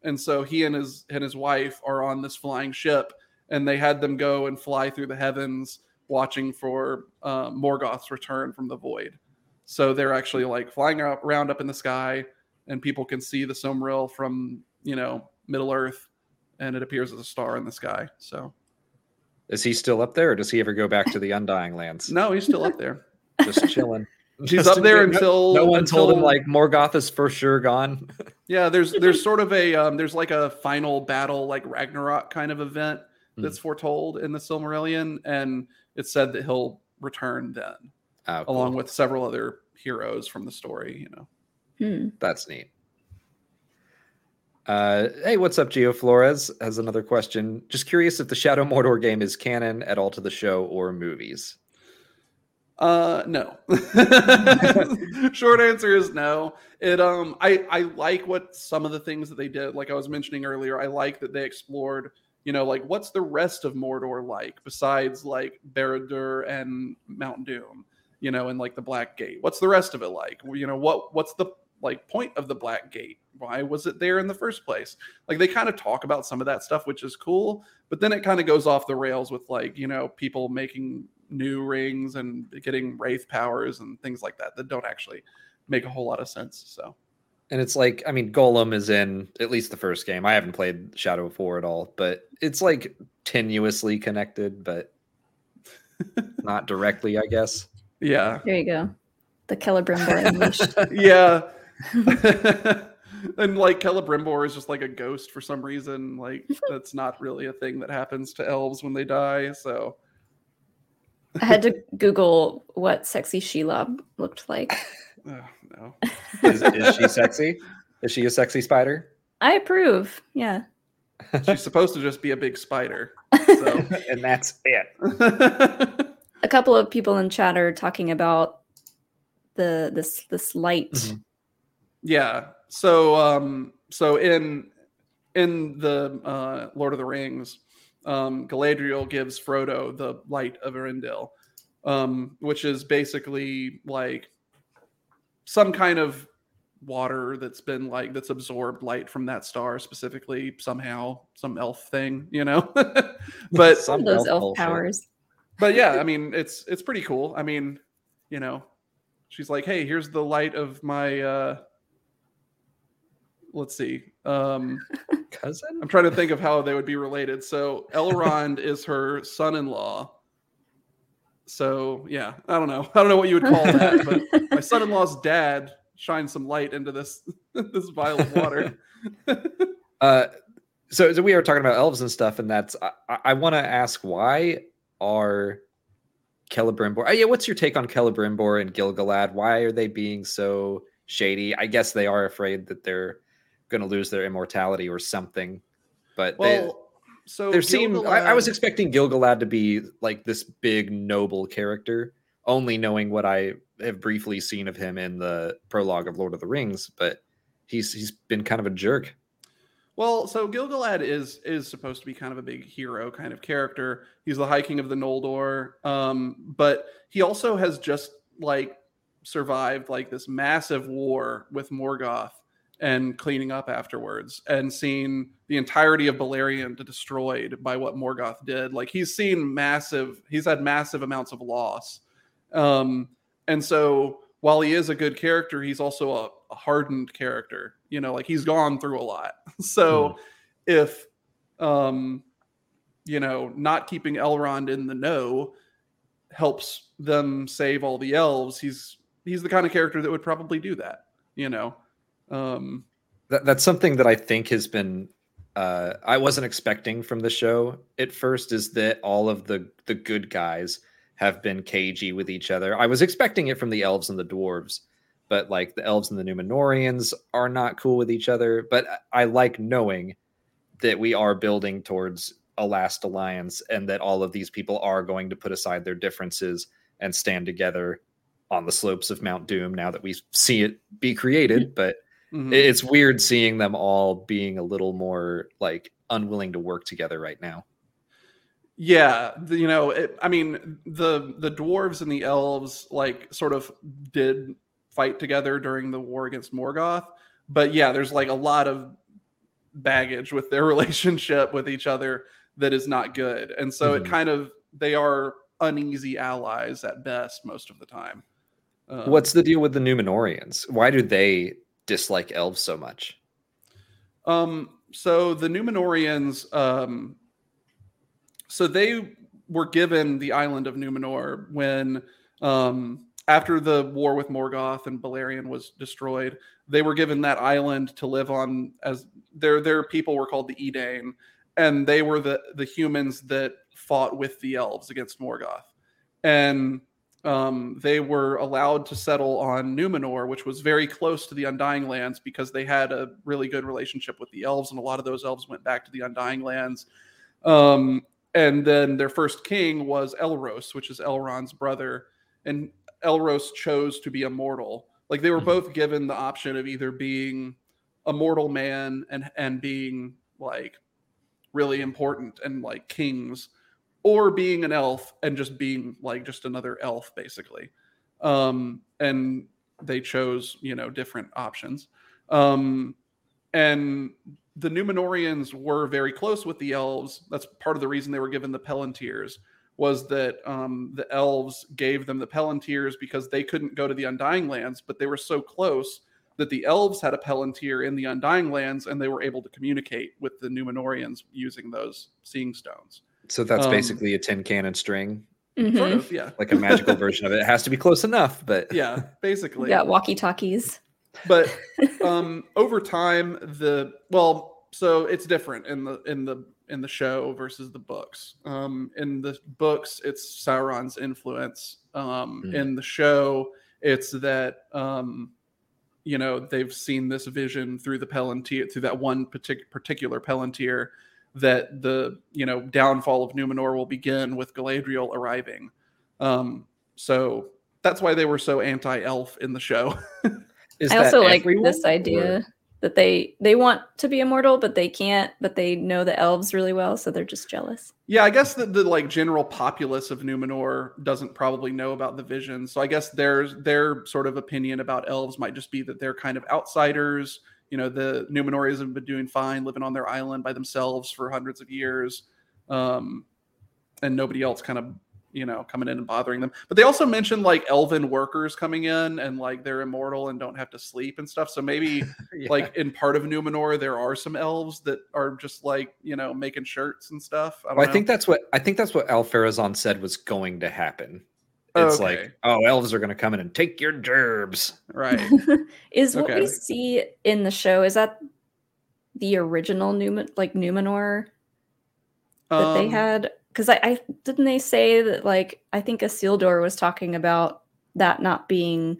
and so he and his and his wife are on this flying ship, and they had them go and fly through the heavens, watching for uh, Morgoth's return from the void. So they're actually like flying around up in the sky, and people can see the Silmaril from you know Middle Earth, and it appears as a star in the sky. So. Is he still up there, or does he ever go back to the Undying Lands? No, he's still up there. just chilling. He's Just up there until no one told him like Morgoth is for sure gone. yeah. There's there's sort of a um, there's like a final battle like Ragnarok kind of event that's foretold in the Silmarillion, and it's said that he'll return then, Oh, cool. along with several other heroes from the story. You know. Hmm. That's neat. Uh, hey, what's up, Geo Flores? Has another question. Just curious if the Shadow Mordor game is canon at all to the show or movies. Uh, no. Short answer is no. It um, I I like what some of the things that they did. Like I was mentioning earlier, I like that they explored. You know, like what's the rest of Mordor like besides like Barad-dûr and Mount Doom? You know, and like the Black Gate. What's the rest of it like? You know, what what's the like point of the Black Gate? Why was it there in the first place? Like they kind of talk about some of that stuff, which is cool. But then it kind of goes off the rails with like you know people making new rings and getting wraith powers and things like that that don't actually make a whole lot of sense. So And it's like, I mean, Gollum is in at least the first game. I haven't played Shadow of War at all, but it's like tenuously connected, but not directly, I guess. yeah, There you go. The Celebrimbor unleashed. yeah. and like Celebrimbor is just like a ghost for some reason. Like that's not really a thing that happens to elves when they die. So I had to Google what sexy Shelob looked like. uh, no. Is, is she sexy? Is she a sexy spider? I approve. Yeah. She's supposed to just be a big spider. So and that's it. A couple of people in chat are talking about the this this light. Mhm. Yeah. So um so in in the uh Lord of the Rings, um Galadriel gives Frodo the light of Eärendil, um, which is basically like some kind of water that's been like that's absorbed light from that star specifically somehow some elf thing you know but Some of those elf powers. but yeah i mean it's it's pretty cool i mean you know she's like, "Hey, here's the light of my." uh Let's see. Um Cousin? I'm trying to think of how they would be related. So Elrond is her son-in-law. So yeah, I don't know. I don't know what you would call that, but my son-in-law's dad shines some light into this this vial of water. Uh, so, so we are talking about elves and stuff, and that's I, I- I want to ask why are Celebrimbor? Uh, yeah, what's your take on Celebrimbor and Gil-galad? Why are they being so shady? I guess they are afraid that they're going to lose their immortality or something. But they, well, so there seemed I, I was Gil-galad- expecting Gil-galad to be like this big noble character, only knowing what I have briefly seen of him in the prologue of Lord of the Rings. But he's he's been kind of a jerk. Well, so Gil-galad is is supposed to be kind of a big hero kind of character. He's the High King of the Noldor, um, but he also has just like survived like this massive war with Morgoth and cleaning up afterwards, and seeing the entirety of Beleriand destroyed by what Morgoth did. Like he's seen massive, he's had massive amounts of loss, um, and so while he is a good character, he's also a, a hardened character. You know, like he's gone through a lot. So if um you know, not keeping Elrond in the know helps them save all the elves, he's he's the kind of character that would probably do that, you know. Um that, that's something that I think has been uh, I wasn't expecting from the show at first is that all of the the good guys have been cagey with each other. I was expecting it from the elves and the dwarves, but like the elves and the Numenorians are not cool with each other. But I like knowing that we are building towards a last alliance and that all of these people are going to put aside their differences and stand together on the slopes of Mount Doom now that we see it be created. But mhm. it's weird seeing them all being a little more like unwilling to work together right now. Yeah, the, you know, it, I mean, the the dwarves and the elves like sort of did fight together during the war against Morgoth, but yeah, there's like a lot of baggage with their relationship with each other that is not good, and so Mhm. it kind of they are uneasy allies at best most of the time. Um, What's the deal with the Numenorians? Why do they dislike elves so much? Um, so the Numenorians, um, so they were given the island of Numenor when, um, after the war with Morgoth and Beleriand was destroyed, they were given that island to live on as their their people were called the Edain, and they were the the humans that fought with the elves against Morgoth, and um, they were allowed to settle on Numenor, which was very close to the Undying Lands because they had a really good relationship with the elves, and a lot of those elves went back to the Undying Lands. Um, and then their first king was Elros, which is Elrond's brother, and Elros chose to be immortal. Like they were Mhm. both given the option of either being a mortal man and and being like really important and like kings or being an elf and just being like just another elf basically. Um and they chose you know different options. Um and the numenorians were very close with the elves. That's part of the reason they were given the palantirs was that um, the elves gave them the palantirs because they couldn't go to the undying lands but they were so close that the elves had a palantir in the undying lands and they were able to communicate with the numenorians using those seeing stones So that's Um, basically a tin can and string, sort Mhm. of yeah like a magical version of it. It has to be close enough, but yeah basically Yeah, walkie talkies. but um over time the well so it's different in the in the in the show versus the books um in the books it's sauron's influence um Hmm. in the show it's that um you know they've seen this vision through the palantir through that one partic- particular palantir that the you know downfall of numenor will begin with galadriel arriving um so that's why they were so anti-elf in the show is I that also like this idea or- that they they want to be immortal, but they can't. But they know the elves really well, so they're just jealous. Yeah, I guess that the like general populace of Numenor doesn't probably know about the vision. So I guess their their sort of opinion about elves might just be that they're kind of outsiders. You know, the Numenorians have been doing fine, living on their island by themselves for hundreds of years, um, and nobody else kind of you know, coming in and bothering them. But they also mentioned like elven workers coming in and like they're immortal and don't have to sleep and stuff. So maybe Yeah. like in part of Numenor, there are some elves that are just like you know making shirts and stuff. I, don't Well, I think that's what I think that's what Ar-Pharazôn said was going to happen. Oh, It's okay. like, oh, elves are going to come in and take your gerbs. right. is what we see in the show is that the original Numen like Numenor that they Um, had because I, I didn't they say that like I think Isildur was talking about that not being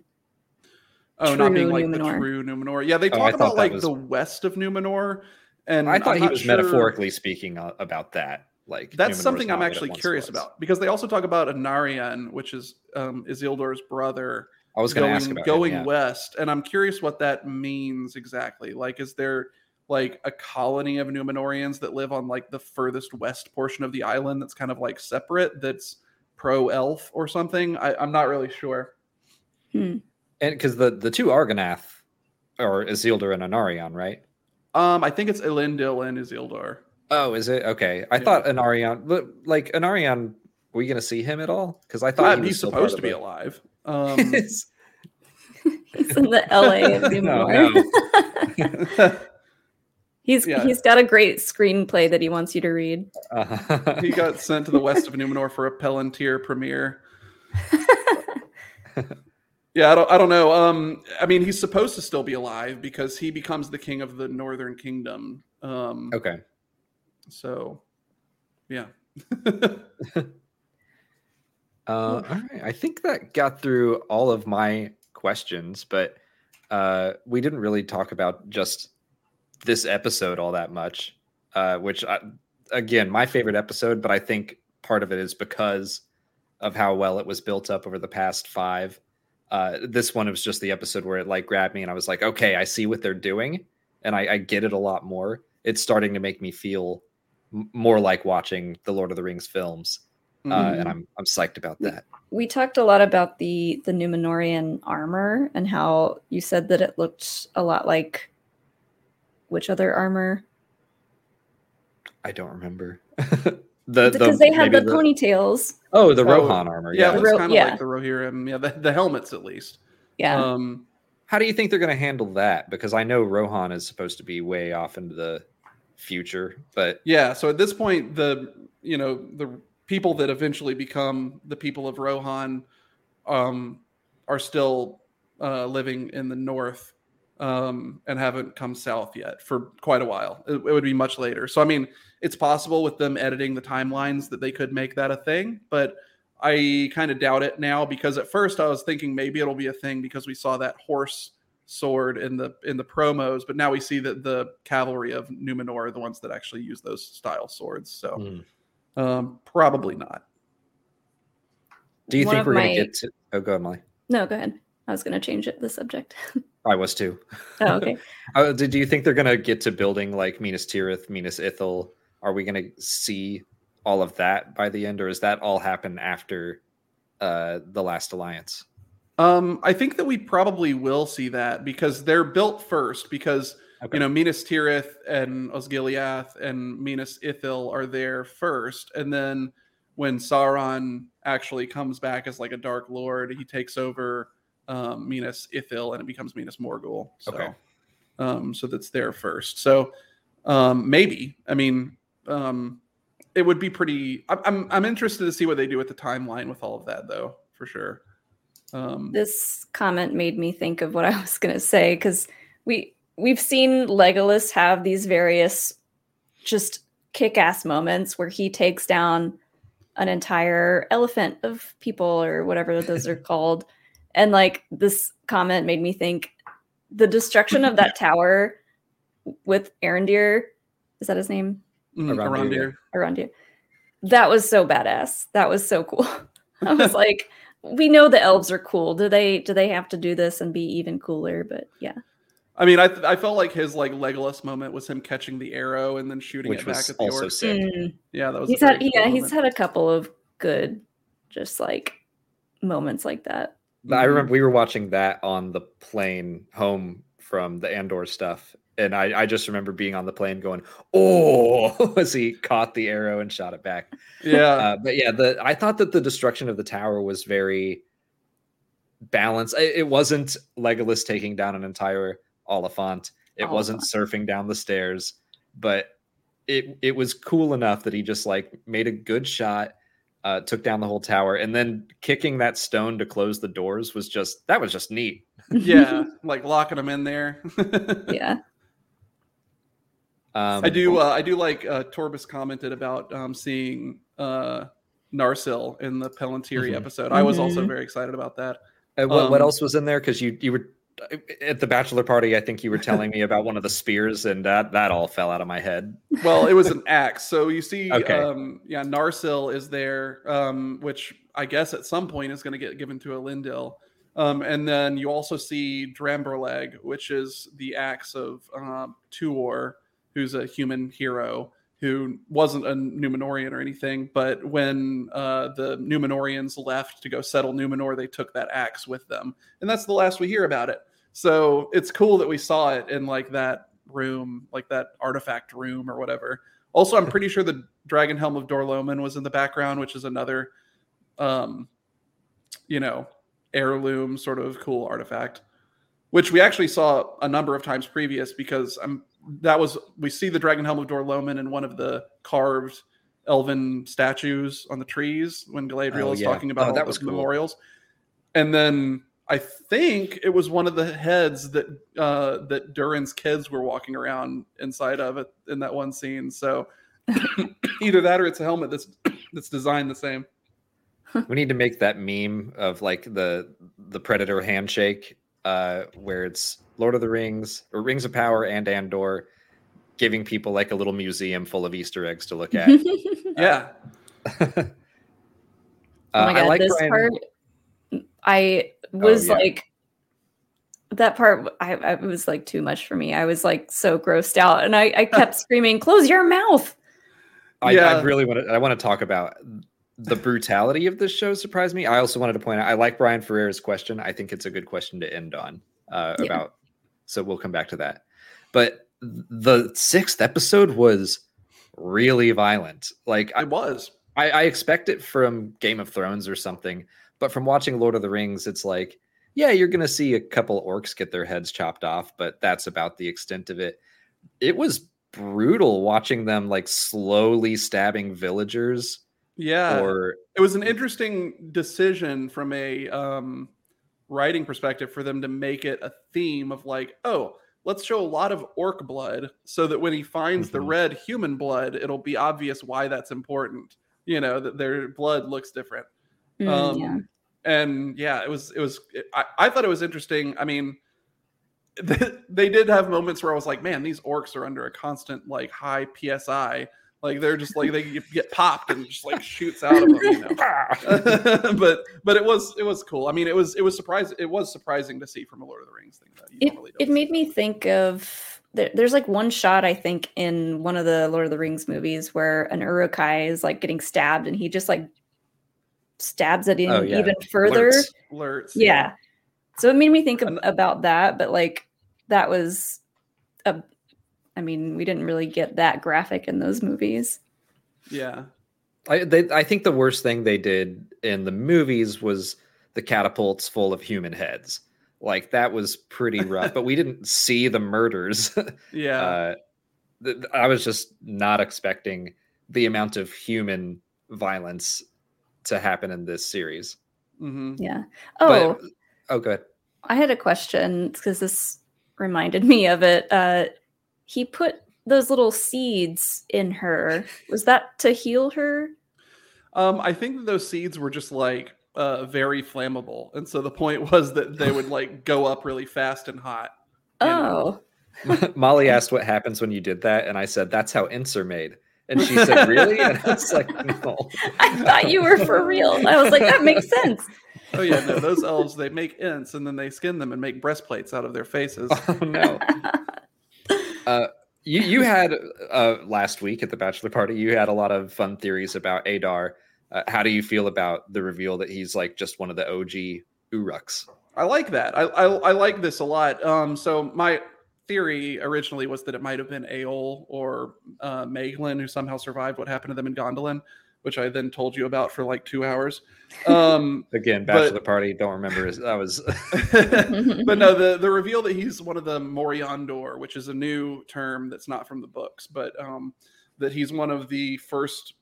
Oh, not being like Numenor. the true Numenor. Yeah, they Oh, talk thought about like was- the west of Numenor, and I thought I'm he was sure- metaphorically speaking about that. Like That's something I'm actually curious was. about because they also talk about Anarion, which is um, Isildur's brother, I was going to going ask about him, yeah. west, and I'm curious what that means exactly. Like, is there like a colony of Numenorians that live on like the furthest west portion of the island that's kind of like separate, that's pro elf or something? I, I'm not really sure. hmm, and because the the two Argonath are Isildur and Anarion, right? Um, I think it's Elendil and Isildur. Oh, is it okay? I Yeah. thought Anarion, but like Anarion, were we going to see him at all? Because I thought Uh, he he's still supposed to be of alive. Um, he's in the LA of No, Numenor. he's Yeah. he's got a great screenplay that he wants you to read. Uh, he got sent to the west of Numenor for a Palantir premiere. yeah, I don't, I don't know. Um, I mean, he's supposed to still be alive because he becomes the king of the Northern Kingdom. Um, okay. So, yeah. Uh, all right. I think that got through all of my questions, but uh, we didn't really talk about just this episode all that much. Uh, which, I, again, my favorite episode, but I think part of it is because of how well it was built up over the past five. Uh, this one was just the episode where it like grabbed me, and I was like, okay, I see what they're doing, and I, I get it a lot more. It's starting to make me feel more like watching the Lord of the Rings films uh, Mhm. and I'm I'm psyched about that. we talked a lot about the the Numenorian armor and how you said that it looked a lot like which other armor? I don't remember the because they had the, maybe ponytails. oh the Oh, Rohan armor. yeah, Yeah. it The Ro- kind of yeah. like the Rohirrim. Yeah, the, the helmets at least. Yeah. Um, How do you think they're going to handle that? Because I know Rohan is supposed to be way off into the future, but Yeah, so at this point, the you know the people that eventually become the people of Rohan um, are still uh, living in the north um, and haven't come south yet for quite a while. It, it would be much later. So I mean, it's possible with them editing the timelines that they could make that a thing, but I kind of doubt it now because at first I was thinking maybe it'll be a thing because we saw that horse sword in the in the promos, but now we see that the cavalry of Numenor are the ones that actually use those style swords. So Hmm. um, probably not. do you One think we're going to get to? Oh, go ahead, Molly. no, go ahead. I was going to change it the subject. I was too. oh, okay. Uh, do, do you think they're going to get to building like Minas Tirith, Minas Ithil? Are we going to see all of that by the end, or is that all happen after uh, the Last Alliance? Um, I think that we probably will see that because they're built first because Okay. you know Minas Tirith and Osgiliath and Minas Ithil are there first, and then when Sauron actually comes back as like a Dark Lord, he takes over um, Minas Ithil and it becomes Minas Morgul. So, Okay. um, so that's there first. So um, maybe I mean um, it would be pretty. I'm, I'm I'm interested to see what they do with the timeline with all of that though, for sure. Um, This comment made me think of what I was going to say because we we've seen Legolas have these various just kick-ass moments where he takes down an entire elephant of people or whatever those are called. And like this comment made me think the destruction of that tower with Arondir, is that his name? mm, Arondir, Arondir. Arondir. That was so badass. That was so cool. I was like, we know the elves are cool. Do they do they have to do this and be even cooler? But yeah. I mean, I, I felt like his like Legolas moment was him catching the arrow and then shooting Which it back was at the also orc. sick. Mm. Yeah, that was. He's a had very yeah, cool he's had a couple of good just like moments like that. I Mhm. remember we were watching that on the plane home from the Andor stuff, And I, I just remember being on the plane going, "Oh!" as he caught the arrow and shot it back. Yeah, Uh, but yeah, the I thought that the destruction of the tower was very balanced. It, it wasn't Legolas taking down an entire Oliphaunt. It wasn't surfing down the stairs, but it it was cool enough that he just like made a good shot, uh, took down the whole tower, and then kicking that stone to close the doors was just that was just neat. yeah, like locking them in there. yeah. Um, I do. Uh, I do like uh, Torbus commented about um, seeing uh, Narsil in the Palantiri Mhm. episode. I was also Mhm. very excited about that. Uh, what, what Um, else was in there? Because you you were at the bachelor party. I think you were telling me about one of the spears, and that that all fell out of my head. Well, it was an axe. So you see, Okay. um, yeah, Narsil is there, um, which I guess at some point is going to get given to Elendil. Um, and then you also see Dramborleg, which is the axe of um, Tuor, who's a human hero who wasn't a Numenorian or anything. But when uh, the Numenorians left to go settle Numenor, they took that axe with them. And that's the last we hear about it. So it's cool that we saw it in like that room, like that artifact room or whatever. Also, I'm pretty sure the Dragon Helm of Dor-lómin was in the background, which is another, um, you know, heirloom sort of cool artifact, which we actually saw a number of times previous because I'm that was we see the Dragon Helm of Dor-lómin in one of the carved elven statues on the trees when Galadriel Oh, is yeah. talking about Oh, all that the was cool. memorials. And then I think it was one of the heads that uh, that Durin's kids were walking around inside of it in that one scene. So either that or it's a helmet that's that's designed the same. we need to make that meme of like the the predator handshake uh where it's lord of the rings or rings of power and andor giving people like a little museum full of easter eggs to look at Yeah, uh, oh my god, i like this Brian- part I was yeah. like that part I, I was like too much for me. I was like so grossed out and I, I kept screaming, close your mouth. I, I really want to i want to talk about the brutality of this show surprised me i also wanted to point out i like brian ferrera's question i think it's a good question to end on uh Yeah. about so we'll come back to that but the sixth episode was really violent like I, it was. I, I expect it from Game of Thrones or something, but from watching Lord of the Rings, it's like, yeah, you're gonna see a couple orcs get their heads chopped off, but that's about the extent of it. It was brutal watching them like slowly stabbing villagers Yeah, or it was an interesting decision from a um, writing perspective for them to make it a theme of like, oh, let's show a lot of orc blood so that when he finds the Mhm. red human blood, it'll be obvious why that's important. You know that their blood looks different. Mm, Um, yeah. and yeah, it was it was I, I thought it was interesting. I mean, they did have moments where I was like, man, these orcs are under a constant like high psi. Like they're just like they get popped and just like shoots out of them. You know? but but it was it was cool. I mean, it was it was surprising. It was surprising to see from a Lord of the Rings thing that you It, normally it don't. made me think of there, there's like one shot I think in one of the Lord of the Rings movies where an Uruk-hai is like getting stabbed and he just like stabs it in Oh, yeah. even further. Lurks. Alerts. Yeah. So it made me think of, about that, but like that was a I mean, we didn't really get that graphic in those movies. yeah, I they, I think the worst thing they did in the movies was the catapults full of human heads. Like that was pretty rough, but we didn't see the murders. yeah. uh, th- th- I was just not expecting the amount of human violence to happen in this series. hmm Yeah. Oh, But, oh, good. I had a question because this reminded me of it. Uh, he put those little seeds in her. Was that to heal her? Um, I think those seeds were just like uh, very flammable, and so the point was that they would like go up really fast and hot. Oh, Molly asked what happens when you did that, and I said that's how Ents are made. And she said, "Really?" And I was like, "No." I thought you were for real. I was like, that makes sense. Oh yeah, no, those elves they make Ents and then they skin them and make breastplates out of their faces. Oh no. Uh, you you had uh, last week at the bachelor party. You had a lot of fun theories about Adar. Uh, how do you feel about the reveal that he's like just one of the OG Uruks? I like that. I, I I like this a lot. Um, so my theory originally was that it might have been Eöl or uh, who somehow survived what happened to them in Gondolin, which I then told you about for like two hours. Um, Again, But- bachelor party. Don't remember. His, that was but no, the the reveal that he's one of the Moriondor, which is a new term that's not from the books, but um, that he's one of the first.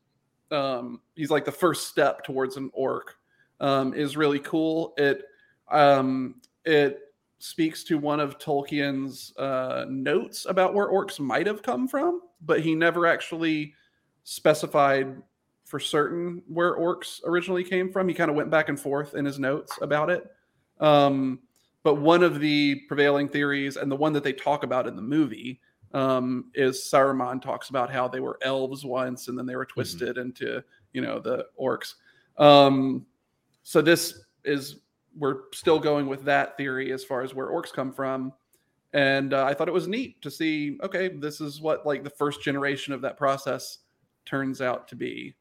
Um, he's like the first step towards an orc. Um, is really cool. It um, it speaks to one of Tolkien's uh, notes about where orcs might have come from, but he never actually specified for certain where orcs originally came from. He kind of went back and forth in his notes about it. Um, but one of the prevailing theories, and the one that they talk about in the movie, um, is Saruman talks about how they were elves once, and then they were twisted into you know the orcs. Um, so this is we're still going with that theory as far as where orcs come from, and uh, I thought it was neat to see. Okay, this is what like the first generation of that process turns out to be.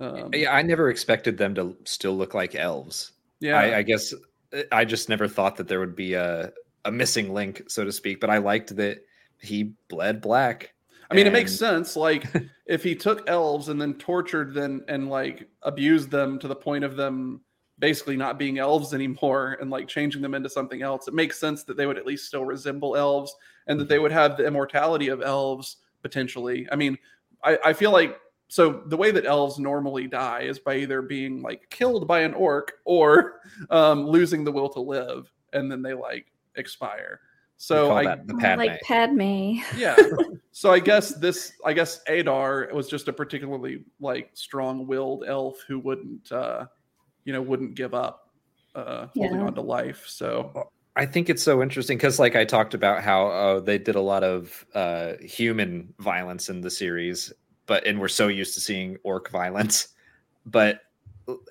Um, yeah. I never expected them to still look like elves. yeah, I, I guess uh, I just never thought that there would be a a missing link, so to speak. But I liked that he bled black. I mean, it makes sense. Like, if he took elves and then tortured them and like abused them to the point of them basically not being elves anymore and like changing them into something else, it makes sense that they would at least still resemble elves and that they would have the immortality of elves potentially. I mean, I, I feel like so the way that elves normally die is by either being like killed by an orc or um, losing the will to live, and then they like expire. So call I that the Padme. like Padme. yeah. so I guess this, I guess Adar was just a particularly like strong-willed elf who wouldn't, uh, you know, wouldn't give up, uh, holding Yeah. on to life. So I think it's so interesting because, like, I talked about how uh, they did a lot of uh, human violence in the series, but and we're so used to seeing orc violence, but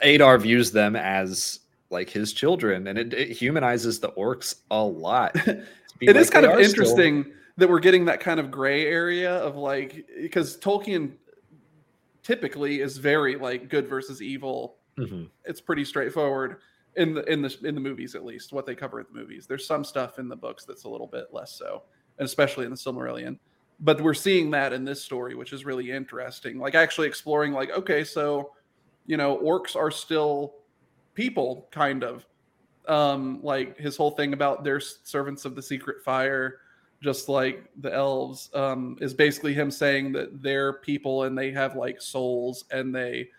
Adar views them as like his children, and it, it humanizes the orcs a lot. it like is kind of are still- interesting that we're getting that kind of gray area of like because Tolkien typically is very like good versus evil Mhm. it's pretty straightforward in the in the in the movies at least what they cover in the movies there's some stuff in the books that's a little bit less so and especially in the silmarillion but we're seeing that in this story which is really interesting like actually exploring like okay so you know orcs are still people kind of. Um like his whole thing about their servants of the secret fire just like the elves um is basically him saying that they're people and they have like souls and they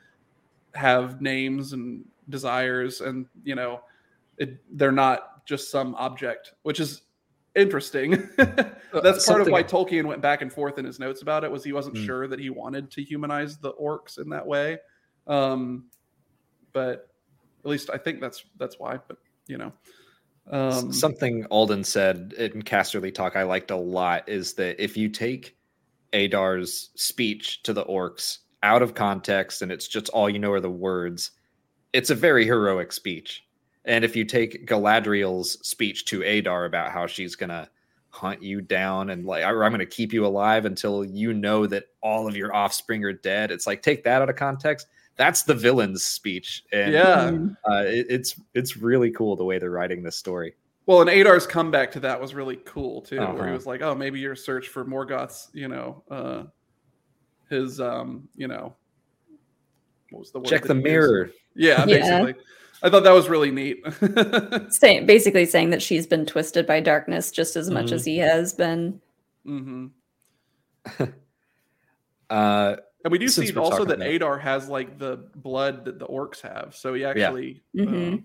have names and desires and you know it, they're not just some object which is interesting that's part of why tolkien went back and forth in his notes about it was he wasn't Mm. sure that he wanted to humanize the orcs in that way um but at least i think that's that's why but you know um Something Alden said in Casterly Talk I liked a lot is that if you take Adar's speech to the orcs out of context and it's just all you know are the words, it's a very heroic speech. And if you take Galadriel's speech to Adar about how she's gonna hunt you down and like or I'm gonna keep you alive until you know that all of your offspring are dead, it's like take that out of context. That's the villain's speech, and yeah uh, it, it's it's really cool the way they're writing this story. Well, and Adar's comeback to that was really cool too, where he Uh-huh. was like, "Oh, maybe your search for Morgoth's, you know, uh, his, um, you know, what was the word? Check the he used? mirror. Yeah, Yeah. Basically. I thought that was really neat. Say, basically saying that she's been twisted by darkness just as much Mhm. as he has been. hmm Uh, And we do see also that about- Adar has like the blood that the orcs have, so he actually, Mhm.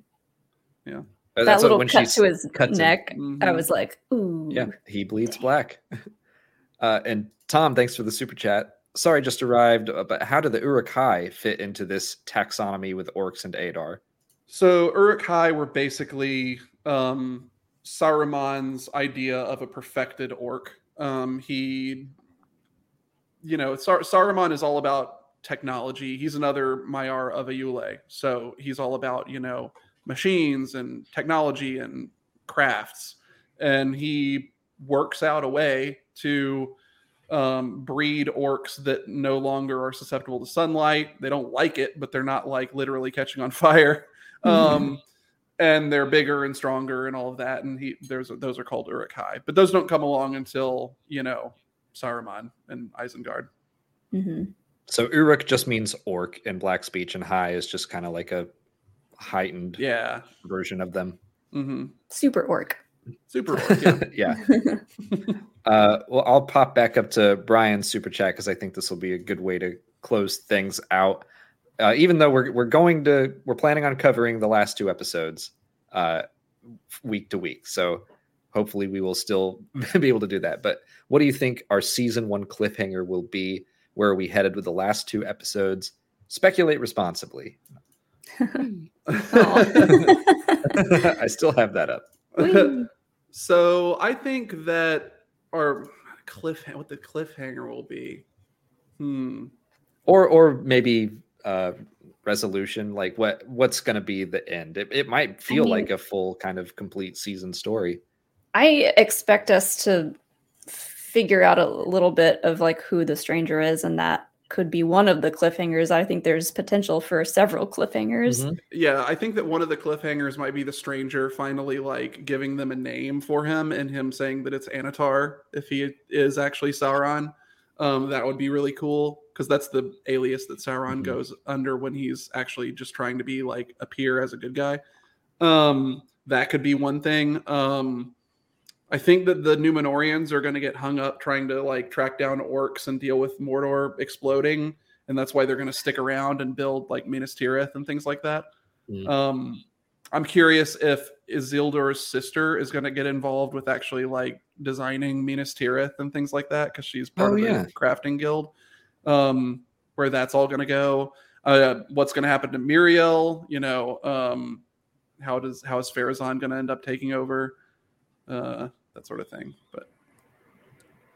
uh, That that's what- little when cut to his cuts him. neck, I Mhm. was like, ooh. yeah, he bleeds black. Uh, and Tom, thanks for the super chat. Sorry, just arrived, uh, but how do the Uruk-hai fit into this taxonomy with orcs and Adar? So Uruk-hai were basically um, Saruman's idea of a perfected orc. Um, he, you know, Sar- Saruman is all about technology. He's another Maiar of Aulë, so he's all about you know machines and technology and crafts, and he works out a way to um, breed orcs that no longer are susceptible to sunlight. They don't like it, but they're not like literally catching on fire. Um, and they're bigger and stronger and all of that. And he there's those are called Uruk-hai, but those don't come along until you know Saruman and Isengard. hmm So Uruk just means orc in black speech, and hai is just kind of like a heightened Yeah. version of them. hmm Super orc. Super. Orc, yeah. yeah. Uh, well, I'll pop back up to Brian's super chat because I think this will be a good way to close things out. Uh, even though we're we're going to we're planning on covering the last two episodes uh, week to week, so hopefully we will still be able to do that. But what do you think our season one cliffhanger will be? Where are we headed with the last two episodes? Speculate responsibly. I still have that up. Whee! so I think that our cliff what the cliffhanger will be. Hmm. or or maybe uh resolution like what what's going to be the end it, it might feel mean- like a full kind of complete season story I expect us to figure out a little bit of like who the stranger is, and that could be one of the cliffhangers. I think there's potential for several cliffhangers. Mhm. Yeah, I think that one of the cliffhangers might be the stranger finally like giving them a name for him and him saying that it's Annatar if he is actually Sauron. Um, that would be really cool because that's the alias that Sauron Mhm. goes under when he's actually just trying to be like appear as a good guy. Um, that could be one thing. Um, I think that the Numenorians are going to get hung up trying to like track down orcs and deal with Mordor exploding, and that's why they're going to stick around and build like Minas Tirith and things like that. Mm. Um, I'm curious if Isildur's sister is going to get involved with actually like designing Minas Tirith and things like that because she's part Oh, of the yeah. crafting guild. Um, where that's all going to go. Uh, what's going to happen to Míriel? You know, um, how does how is Pharazôn going to end up taking over? Uh, that sort of thing. But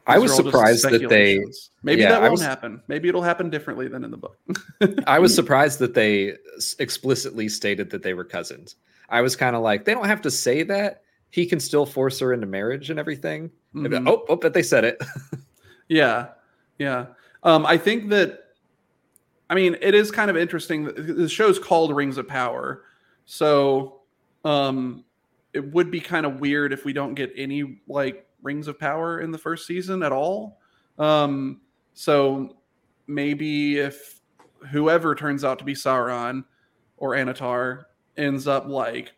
i was are all just surprised that they maybe yeah, that won't was- happen. Maybe it'll happen differently than in the book. i was surprised that they explicitly stated that they were cousins i was kind of like they don't have to say that he can still force her into marriage and everything And, Mhm. oh, oh but they said it Yeah, yeah. Um, I think that. I mean, it is kind of interesting. The show's called Rings of Power, so um, it would be kind of weird if we don't get any like Rings of Power in the first season at all. Um, so maybe if whoever turns out to be Sauron or Annatar ends up like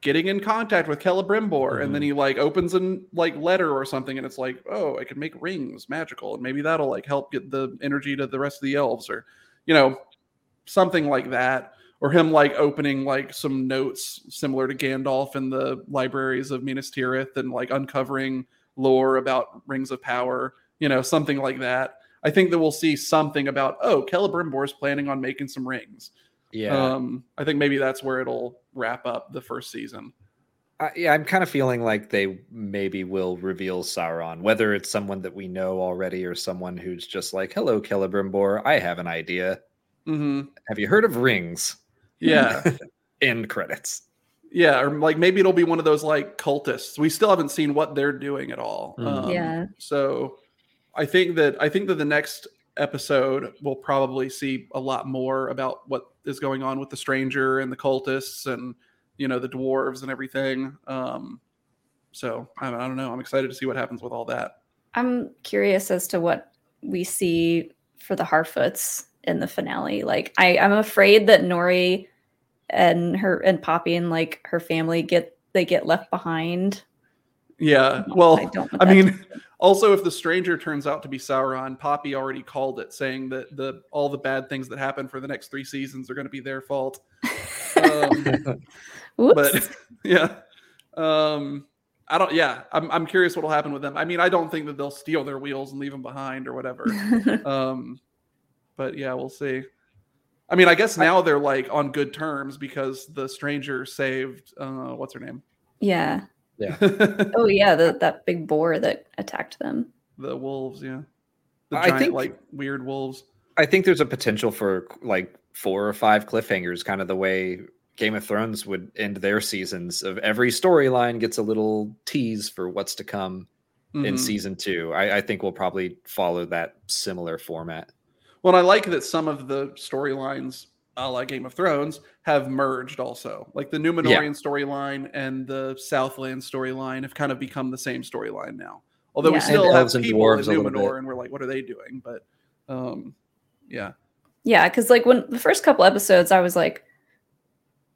getting in contact with Celebrimbor, and then mm-hmm. he like opens a like letter or something, and it's like, oh, I can make rings magical, and maybe that'll like help get the energy to the rest of the elves, or you know, something like that. Or him like opening like some notes similar to Gandalf in the libraries of Minas Tirith and like uncovering lore about rings of power, you know, something like that. I think that we'll see something about, oh, Celebrimbor is planning on making some rings. Yeah Um, I think maybe that's where it'll wrap up the first season. I, yeah, I'm kind of feeling like they maybe will reveal Sauron, whether it's someone that we know already or someone who's just like, "Hello, Celebrimbor, I have an idea. hmm Have you heard of rings?" Yeah, End credits. yeah, or like maybe it'll be one of those like cultists. We still haven't seen what they're doing at all. Mhm. Um, Yeah. So I think that I think that the next episode we'll probably see a lot more about what is going on with the stranger and the cultists and you know the dwarves and everything. Um, so I, I don't know. I'm excited to see what happens with all that. I'm curious as to what we see for the Harfoots in the finale. Like, I, I'm afraid that Nori and her and Poppy and like her family get they get left behind. Yeah. I Well, don't. I mean, also if the stranger turns out to be Sauron, Poppy already called it, saying that the all the bad things that happen for the next three seasons are going to be their fault. Um, but yeah, um, I don't. Yeah, I'm I'm curious what'll happen with them. I mean, I don't think that they'll steal their wheels and leave them behind or whatever. um, but yeah, we'll see. I mean, I guess now they're like on good terms because the stranger saved uh, what's her name? yeah. The Oh yeah, the, that big boar that attacked them. The wolves. Yeah, the I think- like weird wolves. I think there's a potential for like four or five cliffhangers, kind of the way Game of Thrones would end their seasons. Of every storyline gets a little tease for what's to come in Mhm. season two. I, I think we'll probably follow that similar format. Well, and I like that some of the storylines a la Game of Thrones, have merged also. Like the Numenorian storyline and the Southland storyline have kind of become the same storyline now. Although we still And have elves and people dwarves in a little. Numenor, and we're like, what are they doing? But um, yeah, Yeah, because like when the first couple episodes, I was like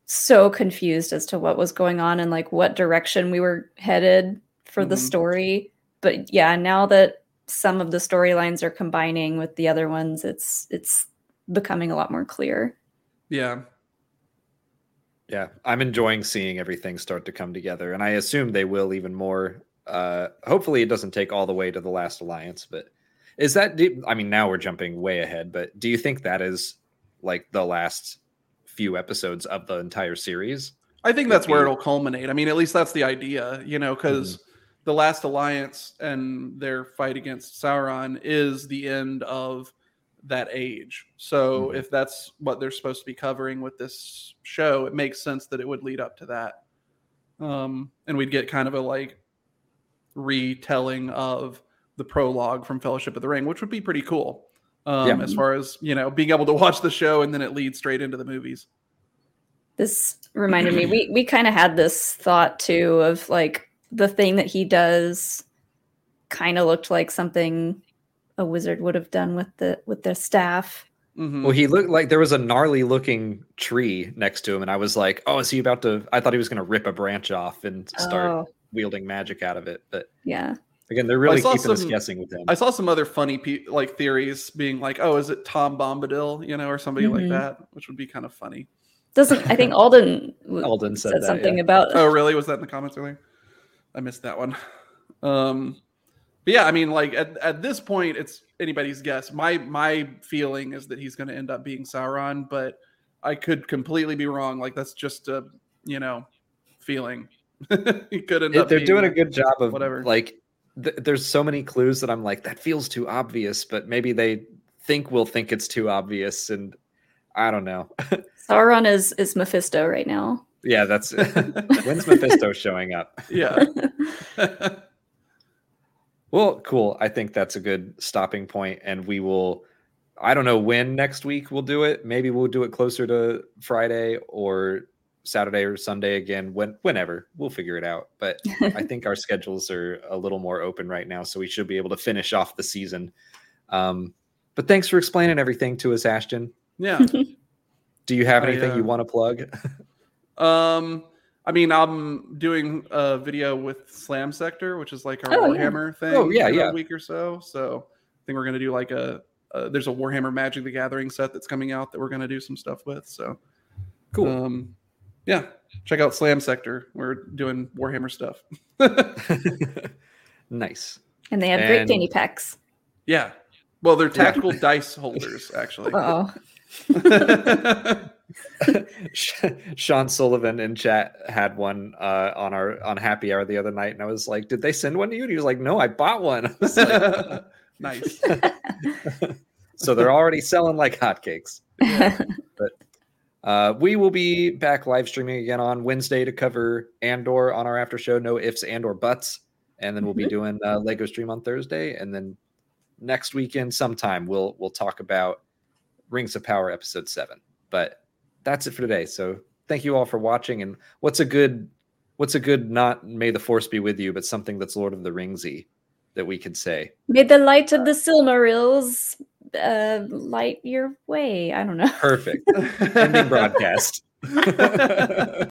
so confused as to what was going on and like what direction we were headed for the Mhm. story. But yeah, now that some of the storylines are combining with the other ones, it's it's becoming a lot more clear. Yeah, Yeah, I'm enjoying seeing everything start to come together, and I assume they will even more. Uh, hopefully, it doesn't take all the way to the Last Alliance, but is that? do- I mean, now we're jumping way ahead, but do you think that is like the last few episodes of the entire series? I think that's where it'll culminate. I mean, at least that's the idea, you know, because Mm-hmm. the last alliance and their fight against Sauron is the end of that age. So Mhm. if that's what they're supposed to be covering with this show, it makes sense that it would lead up to that. Um, and we'd get kind of a like retelling of the prologue from Fellowship of the Ring, which would be pretty cool. Um, Yeah. as far as you know, being able to watch the show and then it leads straight into the movies. This reminded me, we we kind of had this thought too of like the thing that he does kind of looked like something a wizard would have done with the with their staff. Mhm. Well, he looked like there was a gnarly looking tree next to him, and I was like, "Oh, is he about to?" I thought he was going to rip a branch off and start Oh, wielding magic out of it. But yeah. again, they're really saw keeping us guessing with him. I saw some other funny pe- like theories being like, "Oh, is it Tom Bombadil?" You know, or somebody like Mhm. that, which would be kind of funny. Doesn't I think Alden Alden said, said that, something yeah. about Oh, really? Was that in the comments earlier? I missed that one. Um, but yeah, I mean, like at, at this point, it's anybody's guess. My my feeling is that he's going to end up being Sauron, but I could completely be wrong. Like that's just a you know feeling. he could end It- up. they're being doing a good job of whatever. like th- there's so many clues that i'm like that feels too obvious but maybe they think we'll think it's too obvious and i don't know Sauron is is Mephisto right now. yeah that's when's mephisto showing up yeah. Well cool i think that's a good stopping point and we will i don't know when next week we'll do it maybe we'll do it closer to friday or saturday or sunday again when whenever we'll figure it out but I think our schedules are a little more open right now, so we should be able to finish off the season. Um, but thanks for explaining everything to us, Ashton. yeah. Do you have I, anything you uh, want to plug? Um, I mean, I'm doing a video with Slam Sector, which is like our Oh, yeah. Warhammer thing. Oh, yeah, in yeah. A week or so. So I think we're gonna do like a. Uh, there's a Warhammer Magic the Gathering set that's coming out that we're gonna do some stuff with. So cool. Um, yeah, check out Slam Sector. We're doing Warhammer stuff. nice. and they have great And- fanny packs. yeah. Well, they're tactical dice holders, actually. Oh, Sean Sullivan in chat had one uh, on our on Happy Hour the other night, and I was like, "Did they send one to you?" And he was like, "No, I bought one." I was like, nice. so they're already selling like hotcakes. Uh, we will be back live streaming again on Wednesday to cover Andor on our after show. No ifs and or buts, and then we'll be doing uh, Lego stream on Thursday, and then next weekend sometime we'll we'll talk about Rings of Power episode seven. But that's it for today. So thank you all for watching. And what's a good what's a good not May the Force be with you, but something that's Lord of the Ringsy that we could say. May the light of the Silmarils uh, light your way. I don't know. Perfect. Ending broadcast.